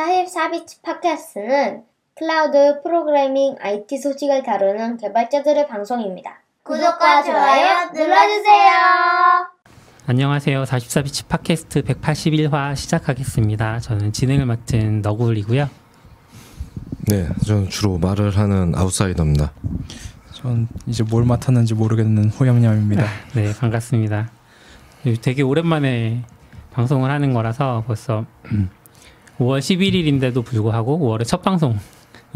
44비치 팟캐스트는 클라우드 프로그래밍 IT 소식을 다루는 개발자들의 방송입니다. 구독과 좋아요 눌러주세요. 안녕하세요. 44비치 팟캐스트 181화 시작하겠습니다. 저는 진행을 맡은 너굴이고요. 네, 저는 주로 말을 하는 아웃사이더입니다. 전 이제 뭘 맡았는지 모르겠는 호영냠입니다. 네, 반갑습니다. 되게 오랜만에 방송을 하는 거라서 벌써 5월 11일인데도 불구하고 5월의 첫 방송이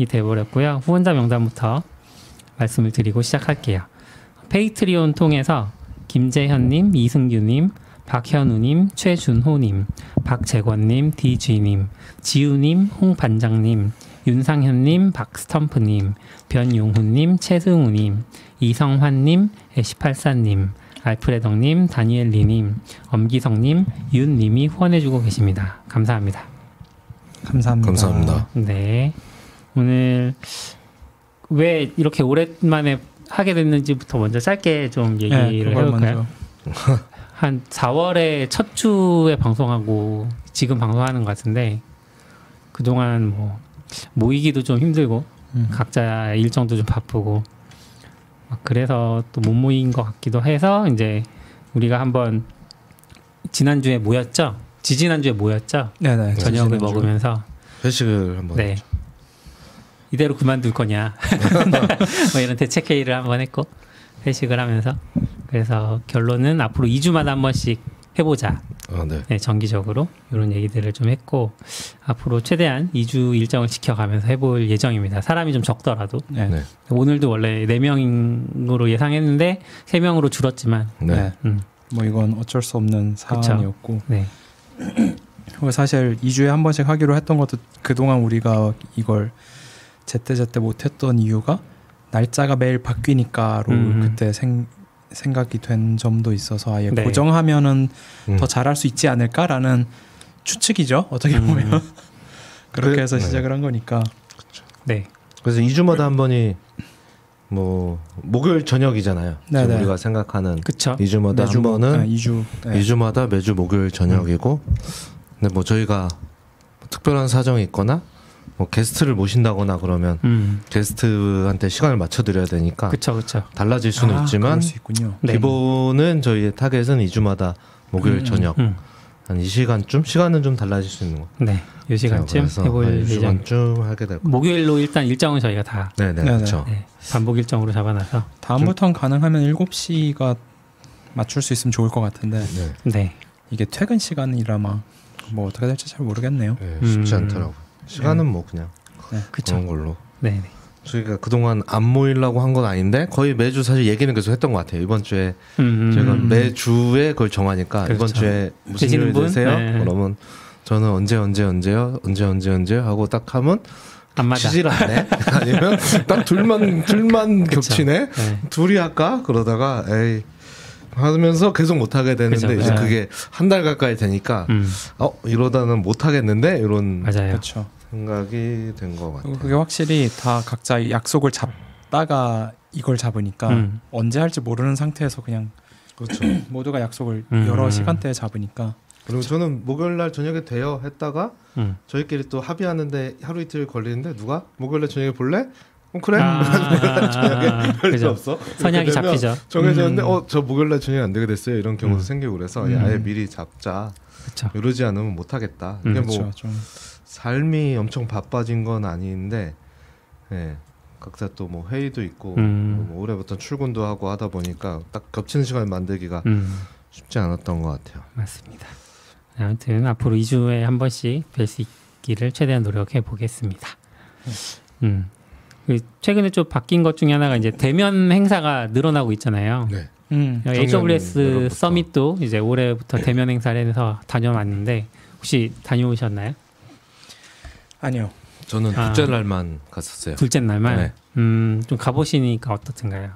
돼버렸고요. 후원자 명단부터 말씀을 드리고 시작할게요. 페이트리온 통해서 김재현님, 이승규님, 박현우님, 최준호님, 박재권님, 디쥐님, 지우님, 홍반장님, 윤상현님, 박스텀프님, 변용훈님, 최승우님, 이성환님, 애시팔사님, 알프레덕님, 다니엘리님, 엄기성님, 윤님이 후원해주고 계십니다. 감사합니다. 감사합니다. 감사합니다. 네. 오늘 왜 이렇게 오랜만에 하게 됐는지부터 먼저 짧게 좀 네, 얘기를 그걸 해볼까요? 한 4월에 첫 주에 방송하고 지금 방송하는 것 같은데 그동안 뭐 모이기도 좀 힘들고 음. 각자 일정도 좀 바쁘고 막 그래서 또 못 모인 것 같기도 해서 이제 우리가 한번 지난주에 모였죠. 지지난주에 모였죠. 네네. 저녁을 지난주. 먹으면서 회식을 한번 네. 이대로 그만둘 거냐. 뭐 이런 대책 회의를 한번 했고 회식을 하면서 그래서 결론은 앞으로 2주마다 한 번씩 해보자. 아, 네. 네, 정기적으로 이런 얘기들을 좀 했고 앞으로 최대한 2주 일정을 지켜가면서 해볼 예정입니다. 사람이 좀 적더라도 네. 네. 오늘도 원래 4 명으로 예상했는데 3 명으로 줄었지만 네. 네. 음, 뭐 이건 어쩔 수 없는 사안이었고 네. 그리고 사실 2주에 한 번씩 하기로 했던 것도 그동안 우리가 이걸 제때제때 못했던 이유가 날짜가 매일 바뀌니까로 음. 그때 생, 생각이 된 점도 있어서 아예 네. 고정하면은 음. 더 잘할 수 있지 않을까라는 추측이죠 어떻게 음. 보면 그렇게 그- 해서 네. 시작을 한 거니까 네. 그래서 2주마다 한 번이 뭐 목요일 저녁이잖아요. 네네. 우리가 생각하는 그쵸. 2주마다 한 번은 2주 네. 2주마다 매주 목요일 저녁이고 근데 뭐 저희가 특별한 사정이 있거나 뭐 게스트를 모신다거나 그러면 음. 게스트한테 시간을 맞춰 드려야 되니까 그쵸, 그쵸. 달라질 수는 아, 있지만 그럴 수 있군요. 네. 기본은 저희의 타겟은 2주마다 목요일 음, 저녁 음. 한이 시간쯤 시간은 좀 달라질 수 있는 거. 네. 이 시간쯤 그래서 해볼 한 예정. 시간쯤 하게 될 거. 목요일로 일단 일정은 저희가 다 네네 네네. 그렇죠. 네, 반복 일정으로 잡아놔서 다음부터는 가능하면 7시가 맞출 수 있으면 좋을 것 같은데 네. 네. 이게 퇴근 시간이라 막뭐 어떻게 될지 잘 모르겠네요. 네, 쉽지 음. 않더라고. 시간은 뭐 그냥 그쵸. 그런 걸로. 네. 네. 저희가 그동안 안 모이려고 한 건 아닌데 거의 매주 사실 얘기는 계속 했던 것 같아요. 이번 주에 음, 제가 음. 매주에 그걸 정하니까 이번 그렇죠. 주에 무슨 일이 분? 되세요? 네. 그러면 저는 언제 언제 언제요? 언제 언제 언제 하고 딱 하면 안 맞아. 치질 않네. 아니면 딱 둘만 둘만 그쵸. 겹치네. 네. 둘이 할까? 그러다가 에이 하면서 계속 못 하게 되는데 그죠. 이제 네. 그게 한 달 가까이 되니까 음, 어 이러다는 못 하겠는데 이런 맞아요. 그렇죠. 생각이 된 것 같아요. 그게 확실히 다 각자 약속을 잡다가 이걸 잡으니까 음. 언제 할지 모르는 상태에서 그냥 그렇죠. 모두가 약속을 음. 여러 시간대에 잡으니까 그리고 저는 목요일 날 저녁에 돼요 했다가 음. 저희끼리 또 합의하는데 하루 이틀 걸리는데 누가 목요일 날 저녁에 볼래? 어, 그래? 아, 저녁에 별 그죠. 없어. 선약이 잡히죠. 정해졌는데 음. 어저 목요일 날 저녁에 안 되게 됐어요 이런 경우도 음. 생기고 그래서 음. 야, 아예 미리 잡자 그렇죠. 이러지 않으면 못 하겠다. 음. 뭐좀 삶이 엄청 바빠진 건 아닌데 예. 각자 또 뭐 회의도 있고 음. 뭐 올해부터 출근도 하고 하다 보니까 딱 겹치는 시간을 만들기가 음, 쉽지 않았던 것 같아요. 맞습니다. 아무튼 앞으로 2주에 한 번씩 뵐 수 있기를 최대한 노력해 보겠습니다. 음. 그 최근에 좀 바뀐 것 중에 하나가 이제 대면 행사가 늘어나고 있잖아요. 네. 음. AWS 작년으로부터. 서밋도 이제 올해부터 대면 행사를 해서 다녀왔는데 혹시 다녀오셨나요? 아니요. 저는 아. 둘째 날만 갔었어요. 둘째 날만 네. 음, 좀 가보시니까 어떻든가요?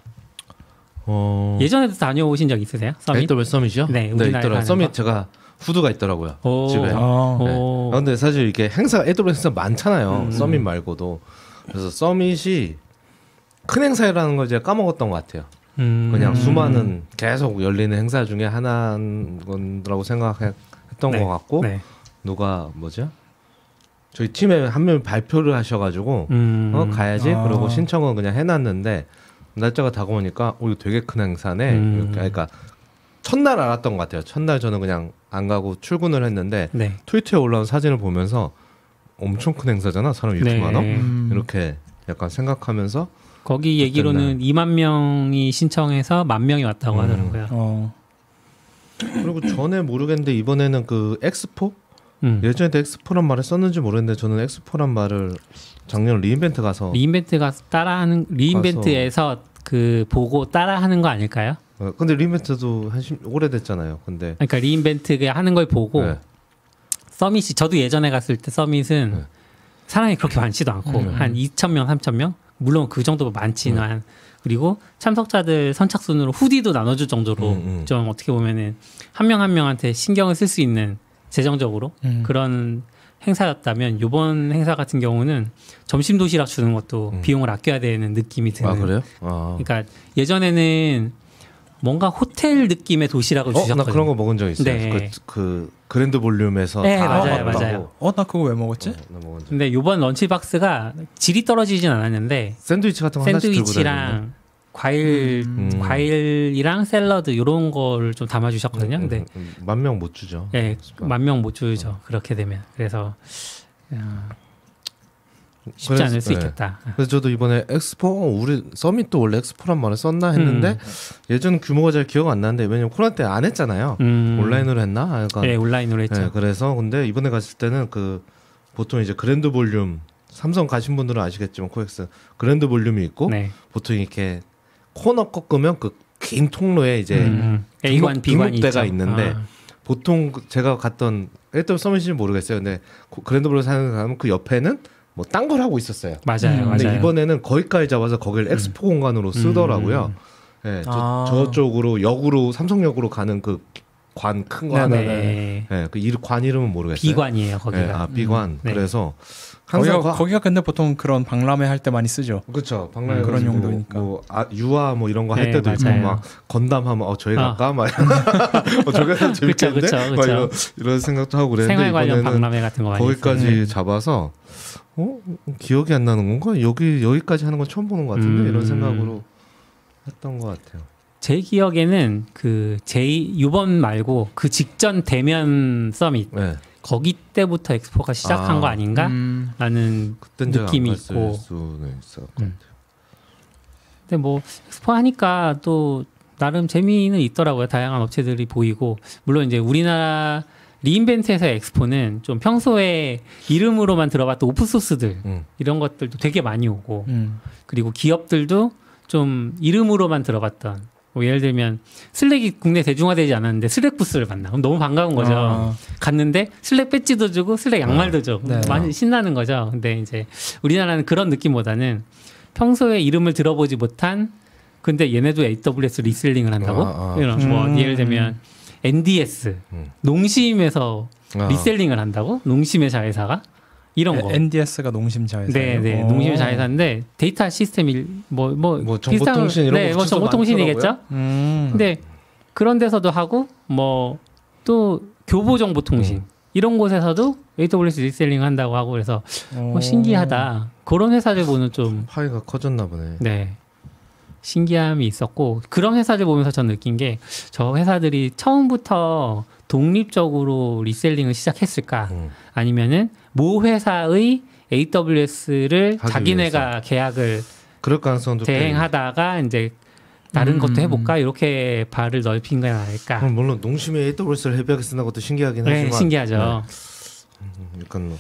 어... 예전에도 다녀오신 적 있으세요? 서밋? AWS 서밋이요? 네, 있더라고요. 하는 서밋 거? 제가 후드가 있더라고요. 오. 집에. 어. 네. 오. 아, 근데 사실 이게 행사 AWS 행사 많잖아요. 음. 서밋 말고도. 그래서 서밋이 큰 행사라는 걸 제가 까먹었던 것 같아요. 음. 그냥 수많은 계속 열리는 행사 중에 하나인 거라고 생각했던 네. 것 같고 네. 누가 뭐죠? 저희 팀에 한 명 발표를 하셔가지고 음. 어 가야지 아. 그러고 신청은 그냥 해놨는데 날짜가 다가오니까 어 이거 되게 큰 행사네 음. 그러니까 첫날 알았던 것 같아요 첫날 저는 그냥 안 가고 출근을 했는데 네. 트위터에 올라온 사진을 보면서 엄청 큰 행사잖아 사람 이렇게 네. 많아 음. 이렇게 약간 생각하면서 거기 얘기로는 2만 명이 신청해서 만 명이 왔다고 음. 하더라고요. 어. 그리고 전에 모르겠는데 이번에는 그 엑스포 음. 예전에도 엑스포란 말을 썼는지 모르겠는데 저는 엑스포란 말을 작년 re:Invent 가서 re:Invent가 따라하는 re:Invent에서 그 보고 따라하는 거 아닐까요? 어, 근데 re:Invent도 한 10, 오래됐잖아요 근데 그러니까 re:Invent가 하는 걸 보고 네. 서밋이 저도 예전에 갔을 때 서밋은 네. 사람이 그렇게 많지도 않고 음. 한 2천 명, 3천 명 물론 그 정도 많지만 그리고 참석자들 선착순으로 후디도 나눠줄 정도로 음, 음. 좀 어떻게 보면은 한 명 한 명한테 신경을 쓸 수 있는 재정적으로 음. 그런 행사였다면 이번 행사 같은 경우는 점심 도시락 주는 것도 음. 비용을 아껴야 되는 느낌이 드는. 아 그래요? 아. 그러니까 예전에는 뭔가 호텔 느낌의 도시락을 어, 주셨거든요. 나 그런 거 먹은 적 있어요. 네. 그, 그 그랜드 볼륨에서 네, 다 맞아요, 먹었다고. 맞아요. 어, 나 그거 왜 먹었지? 어, 나 먹은 적. 근데 이번 런치박스가 질이 떨어지진 않았는데 샌드위치 같은 거 하나씩 들고 다니는데. 샌드위치랑 과일 음. 과일이랑 샐러드 이런 거를 좀 담아 주셨거든요. 근데 만명 못 주죠. 예, 만명 못 주죠. 그렇게 되면. 그래서 어, 쉽지 그래서- 않을 수 네. 있겠다. 그래서 저도 이번에 엑스포 어, 우리 서밋도 원래 엑스포란 말을 썼나 했는데 음. 예전 규모가 잘 기억 안 나는데 왜냐면 코로나 때 안 했잖아요. 음. 온라인으로 했나? 약간 예, 온라인으로 했죠. 네, 그래서 근데 이번에 갔을 때는 그 보통 이제 그랜드 볼룸 삼성 가신 분들은 아시겠지만 코엑스 그랜드 볼룸이 있고 네. 보통 이렇게 코너 꺾으면 그 긴 통로에 이제 음. A1, 등록- B1이 등록대가 있죠. 있는데 아. 보통 그 제가 갔던 일단 서밋인지 모르겠어요. 근데 고- 그랜드 볼룸 사는 사람은 그 옆에는 뭐 딴 걸 하고 있었어요. 맞아요, 음. 근데 맞아요. 이번에는 거기까지 잡아서 거기를 엑스포 공간으로 쓰더라고요. 예, 저, 아. 저쪽으로 역으로 삼성역으로 가는 그 관 큰 거 하나. 네. 예, 그 일- 관 이름은 모르겠어요. B관이에요, 거기가. 예, 아 B관. 네. 그래서 항상 거기가, 거- 거기가 근데 보통 그런 박람회 할 때 많이 쓰죠. 그렇죠. 박람회 음, 그런 가지고 용도니까. 뭐 아, 유아 뭐 이런 거할 네, 때도 있고 맞아요. 막 건담 하면 어 저희 아. 갈까 막 어, 저게 더 재밌겠는데 그쵸, 막 그쵸. 이런 이런 생각도 하고 그랬는데 생활 관련 이번에는 박람회 같은 거 많이 거기까지 했어요. 잡아서 어 기억이 안 나는 건가 여기 여기까지 하는 건 처음 보는 것 같은데 음. 이런 생각으로 했던 것 같아요. 제 기억에는 그 제이 유번 말고 그 직전 대면 서밋 네, 거기 때부터 엑스포가 시작한 아. 거 아닌가? 음. 라는 느낌이 있고. 수는 있을 것 음. 근데 뭐 엑스포 하니까 또 나름 재미는 있더라고요. 다양한 업체들이 보이고 물론 이제 우리나라 리인벤트에서 엑스포는 좀 평소에 이름으로만 들어봤던 오픈소스들 음. 이런 것들도 되게 많이 오고 음. 그리고 기업들도 좀 이름으로만 들어봤던 뭐 예를 들면 Slack이 국내 대중화되지 않았는데 Slack 부스를 만나 그럼 너무 반가운 거죠. 아. 갔는데 Slack 배지도 주고 Slack 양말도 줘. 네. 많이 신나는 거죠. 근데 이제 우리나라는 그런 느낌보다는 평소에 이름을 들어보지 못한 근데 얘네도 AWS reselling을 한다고? 아, 아. 이런 뭐 음. 예를 들면 NDS 음. 농심에서 아. 리셀링을 한다고? 농심의 자회사가 이런 거. NDS가 농심 자회사예요. 네, 네. 어. 농심의 자회사인데 데이터 시스템이 뭐뭐 뭐 정보통신 이런 네, 거뭐 정보통신이겠죠. 많더라고요. 음. 근데 그런 데서도 하고 뭐 또 교보 정보통신 음. 이런 곳에서도 AWS reselling 한다고 하고 그래서 뭐 어. 신기하다. 그런 회사들 보는 좀 파이가 커졌나 보네. 네. 신기함이 있었고 그런 회사들 보면서 전 느낀 게 저 회사들이 처음부터 독립적으로 reselling을 시작했을까 음. 아니면은 모 회사의 AWS를 자기네가 계약을 그럴 가능성도 꽤 대행하다가 이제 다른 음. 것도 해볼까 이렇게 발을 넓힌 건 아닐까. 물론 농심이 AWS를 쓴다는 것도 신기하긴 네, 하지만 신기하죠. 네, 약간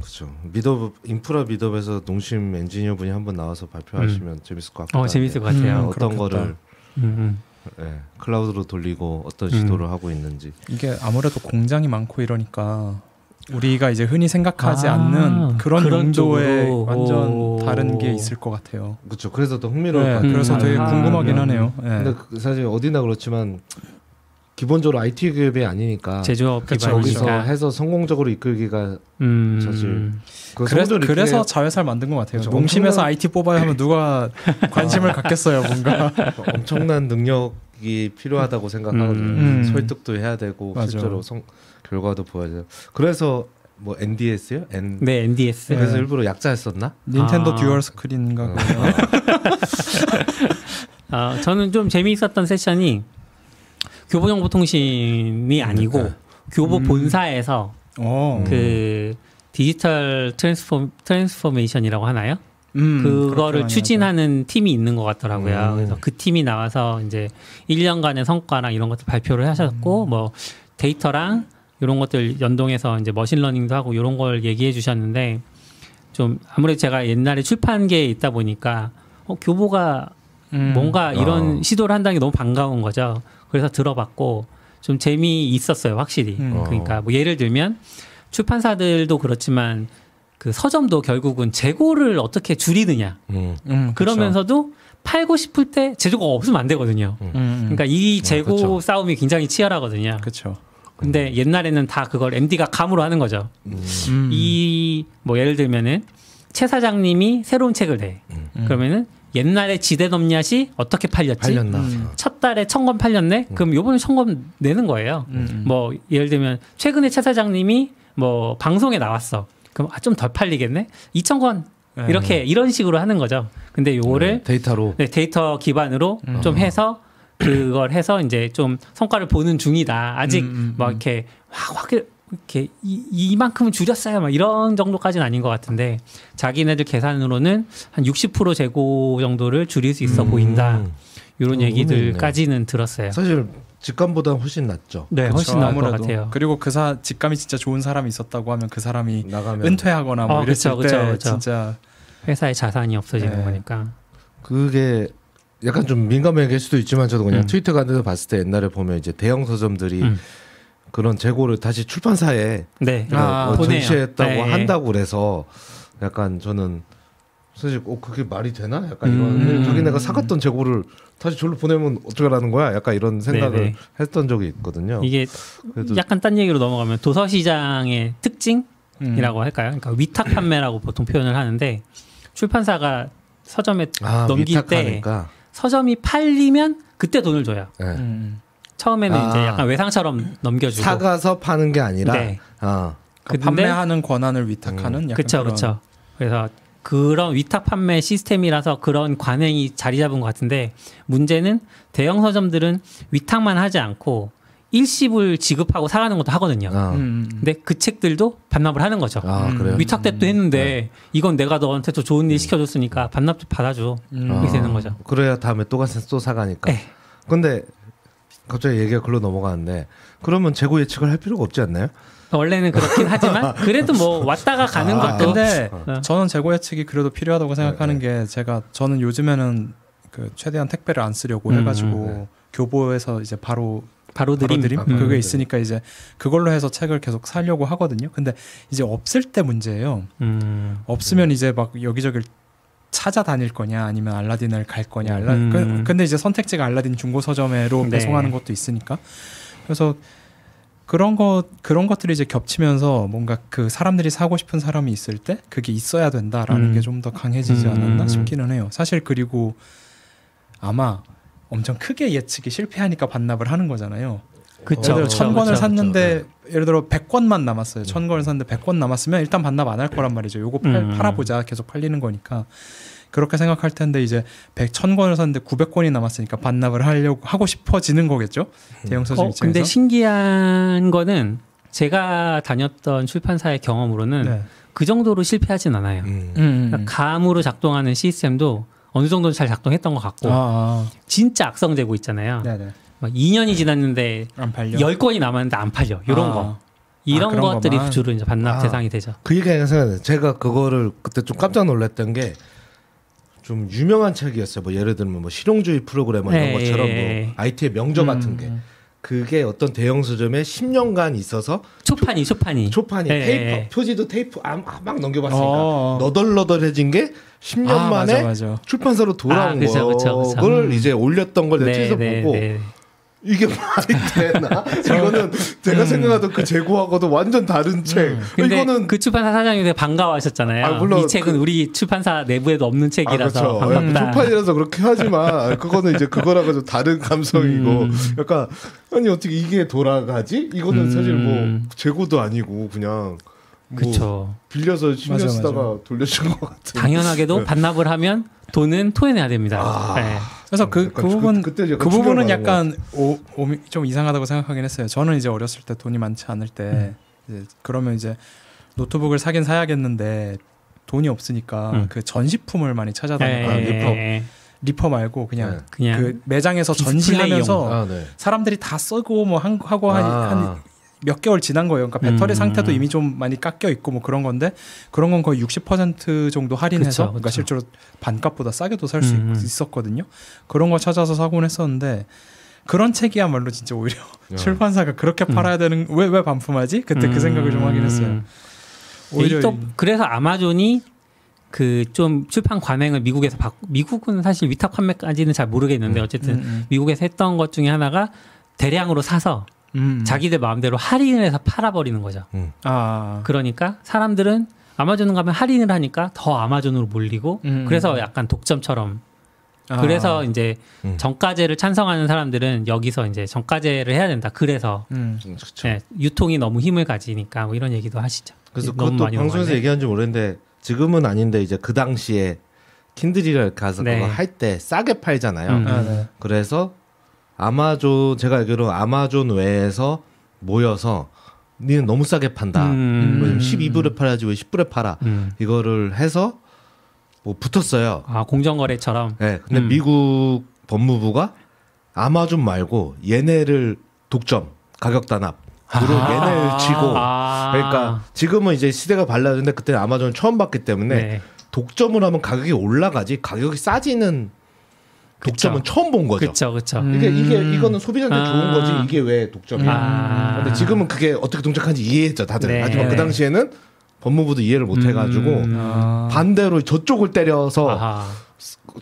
그렇죠. 미덥 인프라 미덥에서 농심 엔지니어 분이 한번 나와서 발표하시면 재밌을 것어 한데. 재밌을 것 같아요. 음, 어떤 그렇겠다. 거를 음, 음. 예, 클라우드로 돌리고 어떤 음. 시도를 하고 있는지. 이게 아무래도 공장이 많고 이러니까 우리가 이제 흔히 생각하지 아, 않는 그런, 그런 용도의 쪽으로. 완전 오. 다른 게 있을 것 같아요. 그렇죠. 그래서 더 흥미로울 네, 것 같아요. 그래서 되게 아, 궁금하긴 음. 하네요. 네. 근데 그 사실 어디나 그렇지만 기본적으로 IT 기업이 아니니까 제조업 여기서 기반이니까. 해서 성공적으로 이끌기가 음, 사실 그 그래서, 그래서 자회사를 만든 것 같아요. 그쵸, 농심에서 엄청난- IT 뽑아야 하면 누가 관심을 갖겠어요, 뭔가. 엄청난 능력이 필요하다고 생각하거든요. 음. 설득도 해야 되고 맞아. 실제로 성, 결과도 보여야 돼요. 그래서 뭐 NDS요? N. 네, NDS. 그래서 일부러 약자 했었나? 닌텐도 아. 듀얼 스크린인가 어. 어, 저는 좀 재미있었던 세션이 교보정보통신이 아니고 네. 교보 음. 본사에서 어. 그 digital transfor, transformation이라고 하나요? 음, 그거를 추진하는 팀이 있는 것 같더라고요. 음. 그래서 그 팀이 나와서 이제 1년간의 성과랑 이런 것들 발표를 하셨고, 음. 뭐 데이터랑 이런 것들 연동해서 이제 machine learning도 하고 이런 걸 얘기해 주셨는데, 좀 아무래도 제가 옛날에 출판계에 있다 보니까 어, 교보가 음. 뭔가 이런 어. 시도를 한다는 게 너무 반가운 거죠. 그래서 들어봤고 좀 재미 있었어요, 확실히. 음. 그러니까 뭐 예를 들면 출판사들도 그렇지만 그 서점도 결국은 재고를 어떻게 줄이느냐. 음. 음, 그쵸. 그러면서도 팔고 싶을 때 재고가 없으면 안 되거든요. 음, 음. 그러니까 이 재고. 싸움이 굉장히 치열하거든요. 그렇죠. 근데 옛날에는 다 그걸 MD가 감으로 하는 거죠. 음. 음. 이뭐 예를 들면은 최 사장님이 새로운 책을 내. 음. 그러면은 옛날에 지대 넘냐시 어떻게 팔렸지? 팔렸나? 음. 첫 달에 천권 팔렸네? 그럼 요번에 천권 내는 거예요. 음. 뭐 예를 들면 최근에 최 사장님이 뭐 방송에 나왔어. 그럼 아, 좀 덜 팔리겠네? 2천 권 네. 이렇게 이런 식으로 하는 거죠. 근데 요거를 네, 데이터로 네, 데이터 기반으로 음. 좀 해서 그걸 해서 이제 좀 성과를 보는 중이다. 아직 음, 음, 막 음. 이렇게 확, 확 이렇게 이, 이만큼은 줄였어요. 막 이런 정도까지는 아닌 것 같은데 자기네들 계산으로는 한 60% 재고 정도를 줄일 수 있어 음. 보인다. 이런 어, 얘기들까지는 들었어요. 사실 직감보다 훨씬 낫죠. 네, 그쵸, 훨씬 나을 것. 같아요. 그리고 그 사 직감이 진짜 좋은 사람이 있었다고 하면 그 사람이 나가면 은퇴하거나 뭐 어, 이랬을 그쵸, 때 그쵸, 그쵸. 진짜 회사의 자산이 없어지는 네. 거니까. 그게 약간 좀 민감한 얘기일 수도 있지만 저도 그냥 음. 트위터 같은 데 봤을 때 옛날에 보면 이제 대형 서점들이 음. 그런 재고를 다시 출판사에 네. 아, 어. 전시했다고 네. 한다고 그래서 약간 저는 사실 어 그게 말이 되나? 약간 이런 음. 자기네가 사갔던 재고를 다시 절로 보내면 어떡하라는 거야? 약간 이런 생각을 네네. 했던 적이 있거든요. 이게 그래도 약간 딴 얘기로 넘어가면 도서 시장의 특징 음. 이라고 할까요? 그러니까 위탁 판매라고 보통 표현을 하는데 출판사가 서점에 아, 넘길 때 위탁하니까. 서점이 팔리면 그때 돈을 줘요. 네. 음. 처음에는 아. 이제 약간 외상처럼 넘겨주고. 사가서 파는 게 아니라 네. 아, 그 근데- 판매하는 권한을 위탁하는 약간 그쵸, 그런 그쵸. 그래서 그런 위탁 판매 시스템이라서 그런 관행이 자리 잡은 것 같은데 문제는 대형 서점들은 위탁만 하지 않고 일시불 지급하고 사가는 것도 하거든요. 아, 음, 음. 근데 그 책들도 반납을 하는 거죠. 아 음. 그래요? 위탁됐도 했는데 이건 내가 너한테 더 좋은 일 시켜줬으니까 반납도 받아줘. 음. 이렇게 아, 되는 거죠. 그래야 다음에 또 가서 또 사가니까. 네. 근데 갑자기 얘기가 글로 넘어가는데 그러면 재고 예측을 할 필요가 없지 않나요? 원래는 그렇긴 하지만 그래도 뭐 왔다가 가는 아, 것도 근데 어. 저는 재고 예측이 그래도 필요하다고 생각하는 게 제가 저는 요즘에는 그 최대한 택배를 안 쓰려고 음, 해가지고 네. 교보에서 이제 바로 바로 바로 드림. 드림 아, 음. 그게 드림. 있으니까 이제 그걸로 해서 책을 계속 사려고 하거든요. 근데 이제 없을 때 문제예요. 음. 없으면 이제 막 여기저기 찾아다닐 거냐 아니면 알라딘을 갈 거냐 알라 음. 그, 근데 이제 선택지가 알라딘 중고 서점에로 네. 배송하는 것도 있으니까 그래서 그런 것 그런 것들이 이제 겹치면서 뭔가 그 사람들이 사고 싶은 사람이 있을 때 그게 있어야 된다라는 음. 게좀 더 강해지지 음. 않았나 싶기는 해요. 사실 그리고 아마 엄청 크게 예측이 실패하니까 반납을 하는 거잖아요. 그쵸. 예를 들어 그쵸, 천 권을 그쵸. 샀는데 예를 들어 100권만 남았어요. 천 권을 샀는데 100권 남았으면 일단 반납 안 할 거란 말이죠. 요거 팔, 음. 팔아보자. 계속 팔리는 거니까. 그렇게 생각할 텐데 이제 100, 천 권을 샀는데 900권이 남았으니까 반납을 하려고 하고 싶어지는 거겠죠. 대형 서점 어, 입장에서. 근데 신기한 거는 제가 다녔던 출판사의 경험으로는 네. 그 정도로 실패하진 않아요. 음. 음, 음. 그러니까 감으로 작동하는 시스템도 어느 정도는 잘 작동했던 것 같고 아, 아. 진짜 악성 재고 있잖아요. 네네. 막 2년이 지났는데 안 팔려. 10건이 남았는데 안 팔려. 이런 아. 거. 이런 그런 것들이 것만. 주로 이제 반납 아. 대상이 되죠. 그 얘기가 생각나요. 제가 그거를 그때 좀 깜짝 놀랐던 게 좀 유명한 책이었어요. 뭐 예를 들면 뭐 실용주의 프로그래머 이런 네, 것처럼 예, 뭐 예. IT의 명저 같은 음. 게 그게 어떤 대형 서점에 10년간 있어서 초판이 초판이. 초판이 예, 테이프 예. 표지도 테이프 아, 막 넘겨봤으니까 어. 너덜너덜해진 게 10년 아, 만에 맞아, 맞아. 출판사로 돌아온 아, 그쵸, 그쵸, 그쵸. 거를 음. 이제 올렸던 걸 네, 네, 보고 네. 이게 말이 되나? 이거는 제가 생각하던 그 재고하고도 완전 다른 책. 근데 이거는 그 출판사 사장님이 반가워하셨잖아요. 아, 물론 이 책은 그- 우리 출판사 내부에도 없는 아, 책이라서 그렇죠. 반갑다. 초판이라서 그렇게 하지만 그거는 이제 그거랑은 좀 다른 감성이고 음. 약간 아니 어떻게 이게 돌아가지? 이거는 사실 뭐 음. 재고도 아니고 그냥 그쵸. 빌려서 10년 맞아, 쓰다가 돌려준 것 같은. 당연하게도 반납을 하면 돈은 토해내야 됩니다. 아. 네. 그래서 그, 그 약간 부분 그, 그때 그 부분은 약간 오, 오, 좀 이상하다고 생각하긴 했어요. 저는 이제 어렸을 때 돈이 많지 않을 때 이제 그러면 이제 노트북을 사긴 사야겠는데 돈이 없으니까 음. 그 전시품을 많이 예, 찾아다니고 예, 리퍼. 예. 리퍼 말고 그냥 네. 그냥 그 매장에서. 전시하면서 아, 네. 사람들이 다 쓰고 뭐 한, 하고 한, 아. 한 몇 개월 지난 거예요. 그러니까 배터리 음. 상태도 이미 좀 많이 깎여 있고 뭐 그런 건데 그런 건 거의 60% 정도 할인해서 그쵸, 그러니까 그쵸. 실제로 반값보다 싸게도 살수 음. 있었거든요. 그런 거 찾아서 사곤 했었는데 그런 책이야말로 진짜 오히려 야. 출판사가 그렇게 음. 팔아야 되는 왜 왜 반품하지? 그때 그 생각을 좀 하긴 했어요. 음. 오히려 또 이- 그래서 아마존이 그 좀 출판 관행을 미국에서 받 미국은 사실 위탁 판매까지는 잘 모르겠는데 음. 어쨌든 음, 미국에서 했던 것 중에 하나가 대량으로 사서 음. 음. 자기들 마음대로 할인을 해서 팔아버리는 거죠. 아 그러니까 사람들은 아마존 가면 할인을 하니까 더 아마존으로 몰리고 음. 그래서 약간 독점처럼 아. 그래서 이제 음. 정가제를 찬성하는 사람들은 여기서 이제 정가제를 해야 된다. 그래서 음. 그렇죠. 네, 유통이 너무 힘을 가지니까 뭐 이런 얘기도 하시죠. 그래서 그것도 방송에서. 얘기한지 모르겠는데 지금은 아닌데 이제 그 당시에 킨들이를 가서 네. 그거 할 때 싸게 팔잖아요. 음. 아, 네. 그래서 아마존 제가 알기로 아마존 외에서 모여서 니는 너무 싸게 판다. 음. 뭐 12불에 팔아야지 왜 10불에 팔아. 음. 이거를 해서 뭐 붙었어요. 아 공정거래처럼 네, 근데 음. 미국 법무부가 아마존 말고 얘네를 독점 가격 단합 으로 아. 얘네를 치고 아. 그러니까 지금은 이제 시대가 발라졌는데 그때 는 아마존 처음 봤기 때문에 네. 독점을 하면 가격이 올라가지 가격이 싸지는 독점은 그쵸. 처음 본 거죠. 그렇죠, 그렇죠. 음. 이게 이게 이거는 소비자한테 아. 좋은 거지 이게 왜 독점이야? 아. 근데 지금은 그게 어떻게 동작하는지 이해했죠 다들. 네. 하지만 그 네. 당시에는 법무부도 이해를 못 해가지고 음. 아. 반대로 저쪽을 때려서 아하.